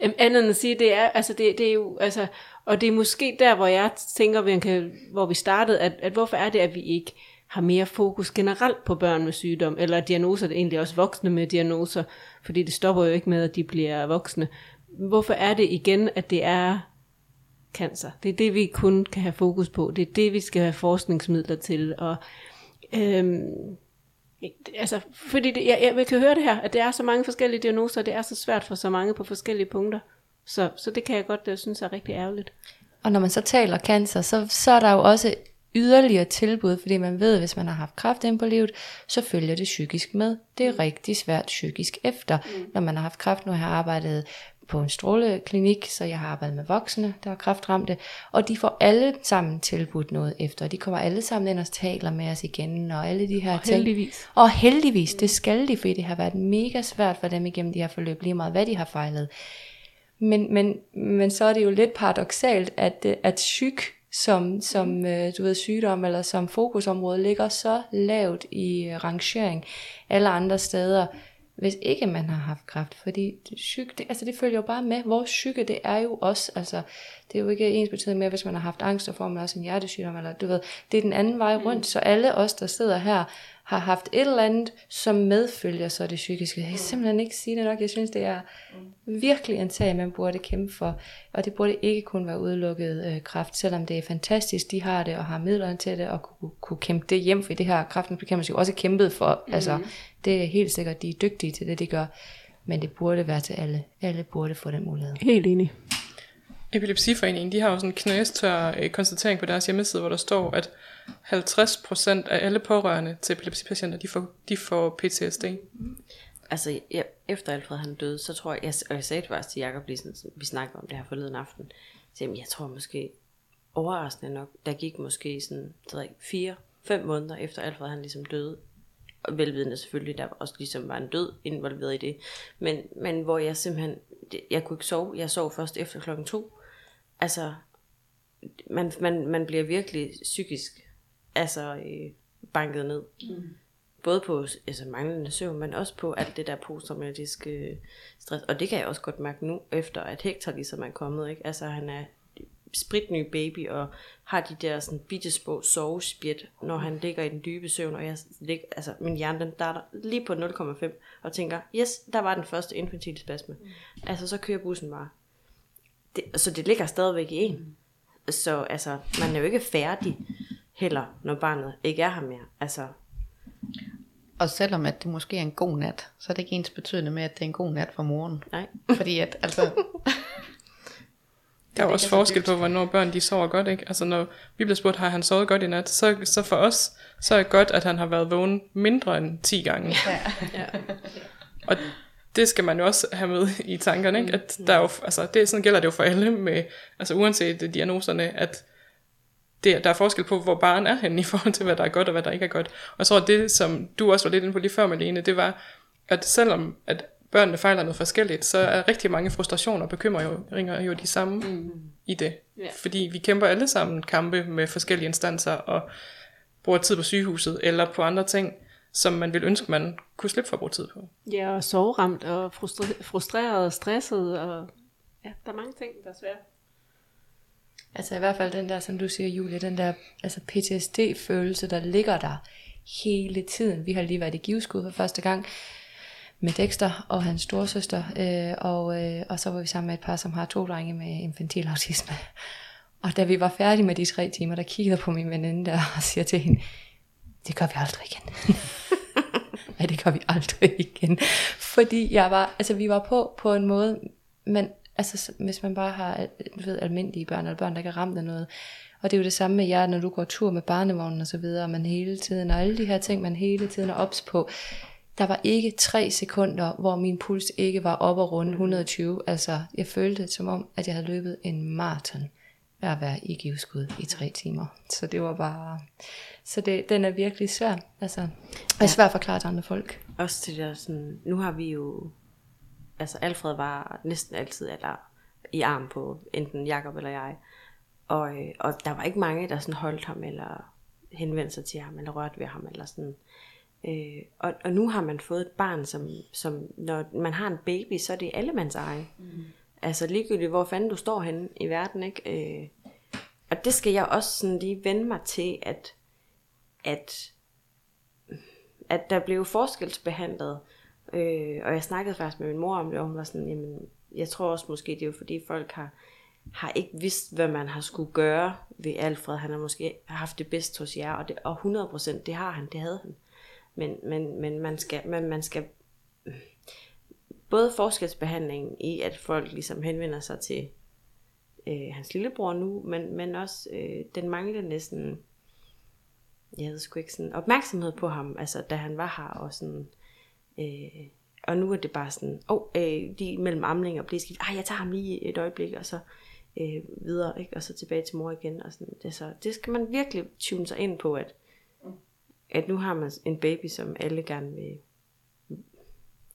Øhm, andet end at sige, det er, altså det, det er jo, altså, og det er måske der, hvor jeg tænker, vi kan, hvor vi startede, at, at hvorfor er det, at vi ikke har mere fokus generelt på børn med sygdom, eller diagnoser, det er egentlig også voksne med diagnoser, fordi det stopper jo ikke med, at de bliver voksne. Hvorfor er det igen, at det er cancer? Det er det, vi kun kan have fokus på. Det er det, vi skal have forskningsmidler til. Og, øhm, altså, fordi det, jeg, jeg kan høre det her, at det er så mange forskellige diagnoser, og det er så svært for så mange på forskellige punkter. Så, så det kan jeg godt jeg synes er rigtig ærgerligt. Og når man så taler cancer, så, så er der jo også yderligere tilbud, fordi man ved, at hvis man har haft kræft ind på livet, så følger det psykisk med. Det er rigtig svært psykisk efter, mm. når man har haft kræft. Nu har jeg arbejdet på en stråleklinik, så jeg har arbejdet med voksne, der er kræftramte, og de får alle sammen tilbudt noget efter. De kommer alle sammen ind og taler med os igen, og alle de her og ting. heldigvis. Og heldigvis, det skal de, fordi det har været mega svært for dem igennem de her forløb, lige meget hvad de har fejlet. Men, men, men så er det jo lidt paradoxalt, at, at psyk som, som øh, du ved, sygdom eller som fokusområde ligger så lavt i rangering alle andre steder, hvis ikke man har haft kræft. Fordi det, psyk, det, altså det følger jo bare med. Vores psyke, det er jo også, altså det er jo ikke ens betydning med, hvis man har haft angst, så får man også en hjertesygdom, eller du ved, det er den anden vej rundt, mm. så alle os, der sidder her, har haft et eller andet, som medfølger så det psykiske. Jeg kan simpelthen ikke sige det nok. Jeg synes, det er virkelig en sag, man burde kæmpe for. Og det burde ikke kun være udelukket øh, kraft, selvom det er fantastisk, de har det og har midlerne til det, og kunne, kunne kæmpe det hjem, for det her kraftens jo også kæmpet for. Mm. Altså, det er helt sikkert, de er dygtige til det, de gør. Men det burde være til alle. Alle burde få den mulighed. Helt enig. Epilepsiforeningen, de har jo sådan en knæstør øh, konstatering på deres hjemmeside, hvor der står, at 50% af alle pårørende til epilepsipatienter, de får, de får PTSD. Altså, ja, efter Alfred han døde, så tror jeg, jeg, og jeg sagde det faktisk til Jacob, lige sådan, vi snakkede om det her forleden aften, så jamen, jeg tror måske, overraskende nok, der gik måske sådan, så fire, fem måneder efter Alfred han ligesom døde, og velvidende selvfølgelig, der også ligesom var en død involveret i det, men, men hvor jeg simpelthen, jeg kunne ikke sove, jeg sov først efter klokken to, altså, man, man, man bliver virkelig psykisk altså, øh, banket ned. Mm. Både på altså, manglende søvn, men også på alt det der posttraumatiske øh, stress. Og det kan jeg også godt mærke nu, efter at Hector ligesom er kommet. Ikke? Altså han er spritny baby, og har de der sådan bitte små sovespjæt, når han ligger i den dybe søvn, og jeg ligger, altså min hjerne den starter lige på 0,5, og tænker, yes, der var den første infantile spasme. Mm. Altså så kører bussen bare. Det, så det ligger stadigvæk i en. Mm. Så altså, man er jo ikke færdig heller, når barnet ikke er her mere. Altså. Og selvom at det måske er en god nat, så er det ikke ens betydende med, at det er en god nat for moren. Nej. Fordi at, altså... Der er også forskel på, hvornår børn de sover godt, ikke? Altså når vi bliver spurgt, har han sovet godt i nat, så, så for os, så er det godt, at han har været vågen mindre end 10 gange. Ja. ja. Og det skal man jo også have med i tankerne, ikke? At der er jo, altså det, sådan gælder det jo for alle med, altså uanset diagnoserne, at det, der er forskel på, hvor barn er henne i forhold til, hvad der er godt og hvad der ikke er godt. Og jeg tror, det, som du også var lidt inde på lige før, Malene, det var, at selvom at børnene fejler noget forskelligt, så er rigtig mange frustrationer og bekymringer jo de samme mm. i det. Ja. Fordi vi kæmper alle sammen kampe med forskellige instanser, og bruger tid på sygehuset, eller på andre ting, som man ville ønske, man kunne slippe for at bruge tid på. Ja, og soveramt og frustre- frustreret og stresset. Og, ja, der er mange ting, der er svære. Altså i hvert fald den der, som du siger, Julie, den der altså PTSD-følelse, der ligger der hele tiden. Vi har lige været i giveskud for første gang med Dexter og hans storsøster, øh, og, øh, og så var vi sammen med et par, som har to drenge med infantil autisme. Og da vi var færdige med de tre timer, der kiggede på min veninde der og siger til hende, det gør vi aldrig igen. Nej, det gør vi aldrig igen. Fordi jeg var, altså vi var på på en måde, men altså hvis man bare har du ved, almindelige børn, eller børn, der ikke er ramt af noget, og det er jo det samme med jer, når du går tur med barnevognen og så videre, man hele tiden, og alle de her ting, man hele tiden er ops på. Der var ikke tre sekunder, hvor min puls ikke var op og runde 120. Altså, jeg følte det som om, at jeg havde løbet en maraton af at være i giveskud i tre timer. Så det var bare... Så det, den er virkelig svær. Altså, og er svær at forklare til andre folk. Også til der sådan, nu har vi jo, altså Alfred var næsten altid eller i arm på enten Jakob eller jeg. Og, øh, og der var ikke mange, der sådan holdt ham, eller henvendte sig til ham, eller rørte ved ham, eller sådan. Øh, og, og nu har man fået et barn, som, som når man har en baby, så er det allemands eje. Mm. Altså ligegyldigt, hvor fanden du står henne i verden, ikke? Øh, og det skal jeg også sådan lige vende mig til, at, at at der blev forskelsbehandlet. Øh, og jeg snakkede faktisk med min mor om det, og hun var sådan, jamen, jeg tror også måske, det er jo fordi folk har, har ikke vidst, hvad man har skulle gøre ved Alfred. Han har måske haft det bedst hos jer, og, det, og 100% det har han, det havde han. Men, men, men man skal, man, man skal både forskelsbehandlingen i, at folk ligesom henvender sig til øh, hans lillebror nu, men, men også øh, den manglende næsten jeg ved sgu ikke sådan, opmærksomhed på ham, altså da han var her, og sådan, øh, og nu er det bare sådan, åh, oh, øh, de mellem amling og blæskift, ah, jeg tager ham lige et øjeblik, og så øh, videre, ikke? og så tilbage til mor igen, og sådan, det, så, det skal man virkelig tune sig ind på, at, at nu har man en baby, som alle gerne vil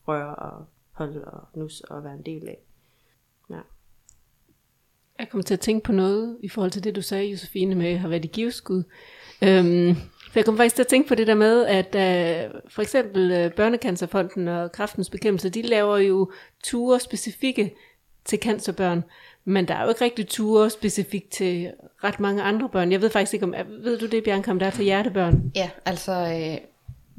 røre og holde og nus og være en del af. Ja. Jeg kommer til at tænke på noget i forhold til det, du sagde, Josefine, med at have været i giveskud. Øhm, for jeg kommer faktisk til at tænke på det der med, at uh, for eksempel uh, Børnecancerfonden og Kræftens Bekæmpelse, de laver jo ture specifikke til cancerbørn, men der er jo ikke rigtig ture specifikt til ret mange andre børn. Jeg ved faktisk ikke om, ved du det, Bianca, om der er til hjertebørn? Ja, altså øh,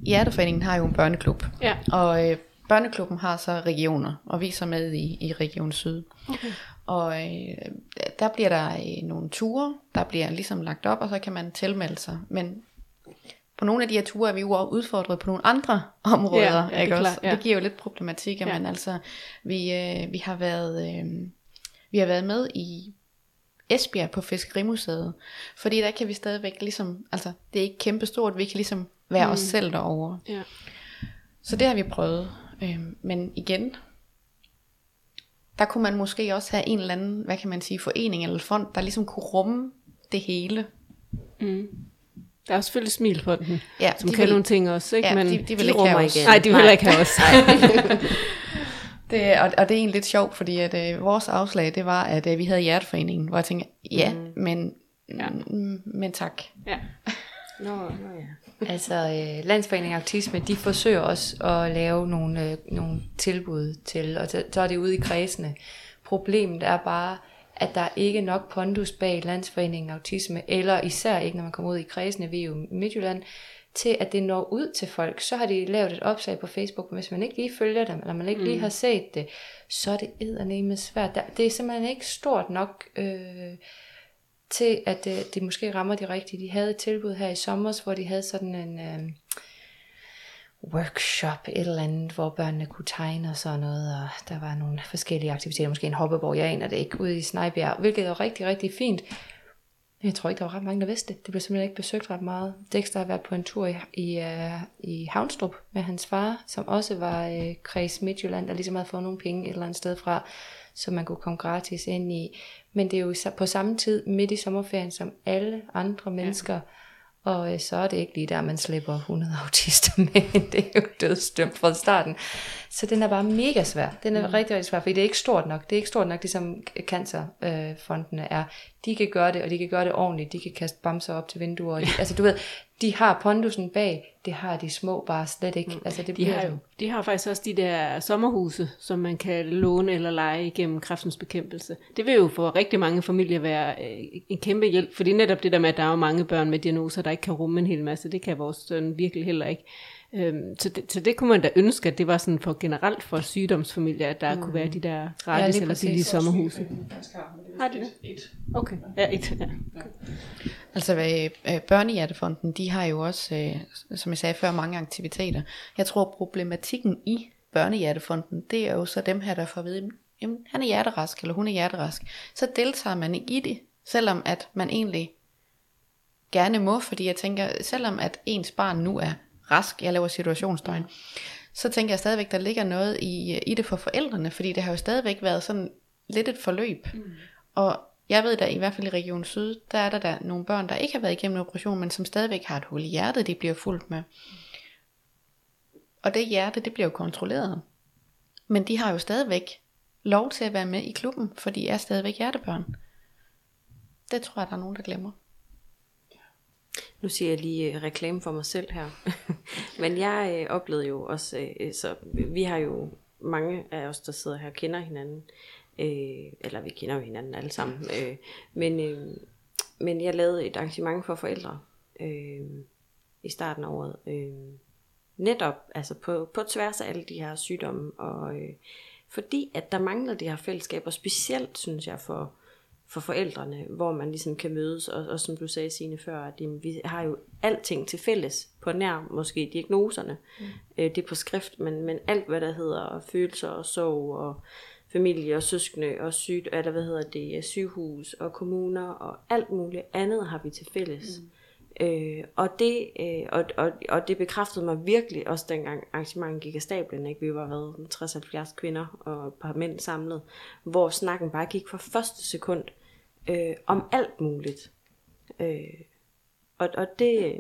Hjerteforeningen har jo en børneklub, Ja. og øh, børneklubben har så regioner, og vi er så med i, i Region Syd. Okay. Og øh, der bliver der øh, nogle ture, der bliver ligesom lagt op, og så kan man tilmelde sig. Men på nogle af de her ture er vi jo også udfordret på nogle andre områder, Ja, ja, det ikke også? klart, ja. Det giver jo lidt problematik, Ja. men altså, vi, øh, vi har været... Øh, vi har været med i Esbjerg på Fiskerimuseet, fordi der kan vi stadigvæk ligesom, altså det er ikke kæmpestort, vi kan ligesom være mm. os selv derovre. Ja. Så det har vi prøvet. Øhm, men igen, der kunne man måske også have en eller anden, hvad kan man sige, forening eller fond, der ligesom kunne rumme det hele. Der er selvfølgelig smil på den, Ja, som de kan vil- nogle ting også, ikke? Ja, men de, de vil de ikke have os. Nej, de vil heller ikke have os. Det, og, og det er egentlig lidt sjovt, fordi at, øh, vores afslag, det var, at øh, vi havde Hjerteforeningen, hvor jeg tænkte, ja, mm. men, Ja. mm, men tak. ja. Nå, nå ja. Altså, øh, Landsforeningen Autisme, de forsøger også at lave nogle, øh, nogle tilbud til, og så, er det ude i kredsene. Problemet er bare, at der er ikke nok pondus bag Landsforeningen Autisme, eller især ikke, når man kommer ud i kredsene, vi er jo i Midtjylland, til at det når ud til folk. Så har de lavet et opslag på Facebook, hvis man ikke lige følger dem, eller man ikke lige har set det, så er det eddernemende svært. Der- Det er simpelthen ikke stort nok øh, til, at øh, det måske rammer de rigtige. De havde et tilbud her i sommer, hvor de havde sådan en øh, workshop, et eller andet, hvor børnene kunne tegne og sådan noget, og der var nogle forskellige aktiviteter, måske en hoppeborg, jeg aner det ikke, ude i Snejbjerg, hvilket var rigtig, rigtig fint. Jeg tror ikke, der var ret mange, der vidste det. Det blev simpelthen ikke besøgt ret meget. Dexter har været på en tur i, i, uh, i Havnstrup med hans far, som også var uh, kreds Midtjylland, der ligesom havde fået nogle penge et eller andet sted fra, så man kunne komme gratis ind i. Men det er jo på samme tid midt i sommerferien som alle andre mennesker, og øh, så er det ikke lige der, man slipper 100 autister med. Det er jo dødsdømt fra starten. Så den er bare mega svær. Den er mm. rigtig, rigtig svær, fordi det er ikke stort nok. Det er ikke stort nok, ligesom cancerfondene er. De kan gøre det, og de kan gøre det ordentligt. De kan kaste bamser op til vinduer. De, altså du ved, de har pondusen bag, det har de små bare slet ikke. Mm. Altså, det de, har jo, de har faktisk også de der sommerhuse, som man kan låne eller lege igennem kræftens bekæmpelse. Det vil jo for rigtig mange familier være øh, en kæmpe hjælp, fordi netop det der med, at der er jo mange børn med diagnoser, der ikke kan rumme en hel masse, det kan vores søn virkelig heller ikke. Øhm, så, det, så det kunne man da ønske, at det var sådan for generelt for sygdomsfamilier, at der mm. kunne være de der gratis ja, eller billige sommerhuse. Har de det? Et. Okay, ja, et. Ja. Okay. Altså øh, Børnehjertefonden, de har jo også, øh, som jeg sagde før, mange aktiviteter. Jeg tror problematikken i Børnehjertefonden, det er jo så dem her, der får at vide, jamen, han er hjerterask, eller hun er hjerterask. Så deltager man i det, selvom at man egentlig gerne må, fordi jeg tænker, selvom at ens barn nu er rask, jeg laver situationstegn, så tænker jeg stadigvæk, der ligger noget i, i det for forældrene, fordi det har jo stadigvæk været sådan lidt et forløb. Mm. Og jeg ved da i hvert fald i Region Syd, der er der, der nogle børn, der ikke har været igennem en operation, men som stadigvæk har et hul i hjertet, de bliver fuldt med. Og det hjerte, det bliver jo kontrolleret. Men de har jo stadigvæk lov til at være med i klubben, for de er stadigvæk hjertebørn. Det tror jeg, der er nogen, der glemmer. Nu siger jeg lige øh, reklame for mig selv her. Men jeg øh, oplevede jo også, øh, øh, så vi har jo mange af os, der sidder her, kender hinanden. Øh, eller vi kender jo hinanden alle sammen. Øh, men, øh, men jeg lavede et arrangement for forældre øh, i starten af året. Øh, netop altså på, på tværs af alle de her sygdomme. Og, øh, fordi at der mangler de her fællesskaber, specielt synes jeg for for forældrene, hvor man ligesom kan mødes, og, og som du sagde sine før, at jamen, vi har jo alting til fælles, på nær måske diagnoserne, mm. øh, det er på skrift, men, men alt hvad der hedder følelser og sorg og familie og søskende og sygt, eller hvad hedder det, sygehus og kommuner og alt muligt andet har vi til fælles. Mm. Øh, og, det, øh, og, og, og det bekræftede mig virkelig også dengang arrangementet gik af stablen. Ikke? Vi var været 60-70 kvinder og et par mænd samlet, hvor snakken bare gik fra første sekund øh, om alt muligt. Øh, og og det,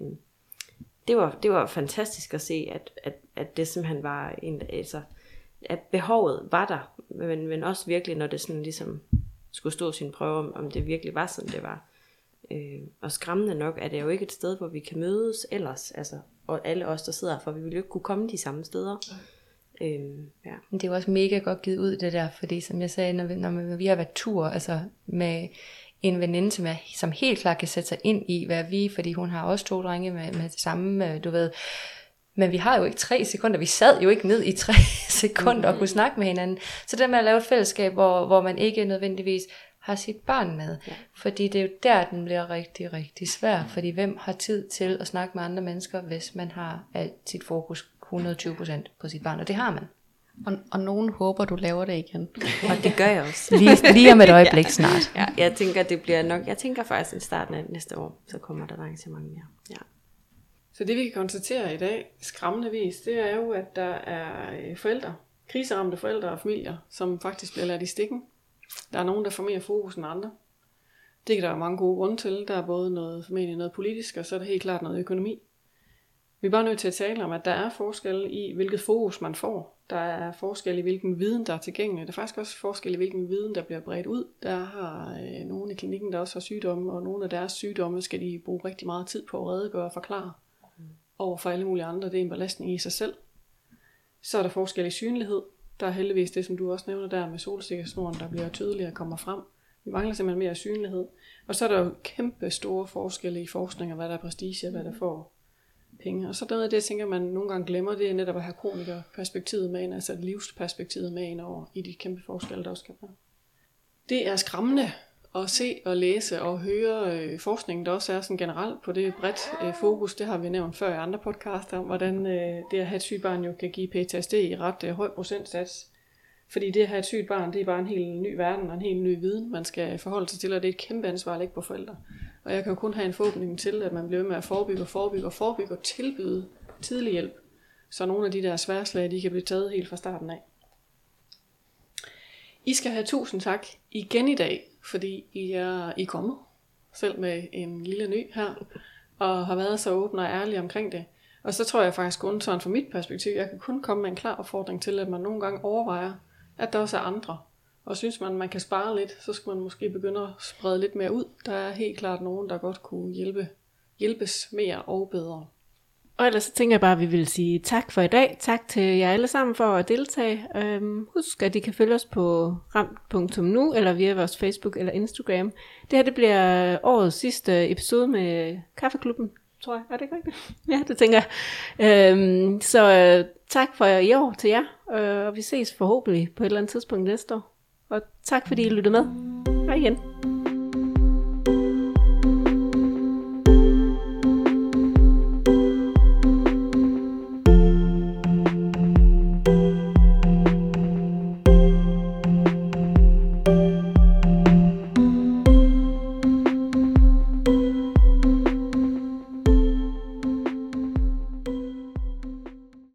det, var, det var fantastisk at se, at, at, at det simpelthen var en, altså, at behovet var der, men, men også virkelig, når det sådan ligesom skulle stå sin prøve, om, om det virkelig var sådan, det var. Øh, og skræmmende nok er det jo ikke et sted, hvor vi kan mødes ellers, altså, og alle os, der sidder her, for vi ville jo ikke kunne komme de samme steder. Øhm, ja. Men det er jo også mega godt givet ud det der, fordi som jeg sagde, når vi, når vi har været tur, altså med en veninde, som, er, som helt klart kan sætte sig ind i, hvad vi, fordi hun har også to drenge med, med det samme, øh, du ved, men vi har jo ikke tre sekunder, vi sad jo ikke ned i tre sekunder mm-hmm. og kunne snakke med hinanden. Så det med at lave et fællesskab, hvor, hvor man ikke nødvendigvis har sit barn med. Ja. Fordi det er jo der, den bliver rigtig, rigtig svær. Fordi hvem har tid til at snakke med andre mennesker, hvis man har alt sit fokus 120% på sit barn, og det har man. Og, og nogen håber, du laver det igen. og det gør jeg også. Lige, lige om et øjeblik snart. ja, jeg tænker, det bliver nok, jeg tænker faktisk, at starten af næste år, så kommer der arrangement mere. Ja. Så det vi kan konstatere i dag, skræmmende vis, det er jo, at der er øh, forældre, kriseramte forældre og familier, som faktisk bliver ladt i stikken. Der er nogen, der får mere fokus end andre. Det kan der være mange gode grunde til. Der er både noget, formentlig noget politisk, og så er der helt klart noget økonomi. Vi er bare nødt til at tale om, at der er forskel i, hvilket fokus man får. Der er forskel i, hvilken viden, der er tilgængelig. Der er faktisk også forskel i, hvilken viden, der bliver bredt ud. Der har øh, nogle i klinikken, der også har sygdomme, og nogle af deres sygdomme skal de bruge rigtig meget tid på at redegøre og forklare over for alle mulige andre. Det er en belastning i sig selv. Så er der forskel i synlighed. Der er heldigvis det, som du også nævner der med solsikkesnoren, der bliver tydeligere og kommer frem. Vi mangler simpelthen mere synlighed. Og så er der jo kæmpe store forskelle i forskning, og hvad der er prestige, og hvad der får penge. Og så noget af det, jeg tænker, man nogle gange glemmer, det er netop at have kronikerperspektivet med ind, altså livsperspektivet med ind over i de kæmpe forskelle, der også kan være. Det er skræmmende at se og læse og høre øh, forskningen, der også er sådan generelt på det bredt øh, fokus. Det har vi nævnt før i andre podcaster, om hvordan øh, det at have et sygt barn jo kan give PTSD i ret øh, høj procentsats. Fordi det at have et sygt barn, det er bare en helt ny verden og en helt ny viden, man skal forholde sig til, og det er et kæmpe ansvar at lægge på forældre. Og jeg kan jo kun have en forhåbning til, at man bliver med at forebygge og forebygge og forebygge og tilbyde tidlig hjælp. Så nogle af de der sværslag, de kan blive taget helt fra starten af. I skal have tusind tak igen i dag, fordi I er I kommet, selv med en lille ny her, og har været så åbne og ærlige omkring det. Og så tror jeg faktisk kun sådan fra mit perspektiv, jeg kan kun komme med en klar opfordring til, at man nogle gange overvejer, at der også er andre. Og synes man, man kan spare lidt, så skal man måske begynde at sprede lidt mere ud. Der er helt klart nogen, der godt kunne hjælpe, hjælpes mere og bedre. Og ellers så tænker jeg bare, at vi vil sige tak for i dag. Tak til jer alle sammen for at deltage. Øhm, husk, at I kan følge os på ramt.nu, eller via vores Facebook eller Instagram. Det her det bliver årets sidste episode med Kaffeklubben, tror jeg. Er det ikke rigtigt? ja, det tænker jeg. Øhm, så øh, tak for i år til jer, øh, og vi ses forhåbentlig på et eller andet tidspunkt næste år. Og tak fordi I lyttede med. Hej igen.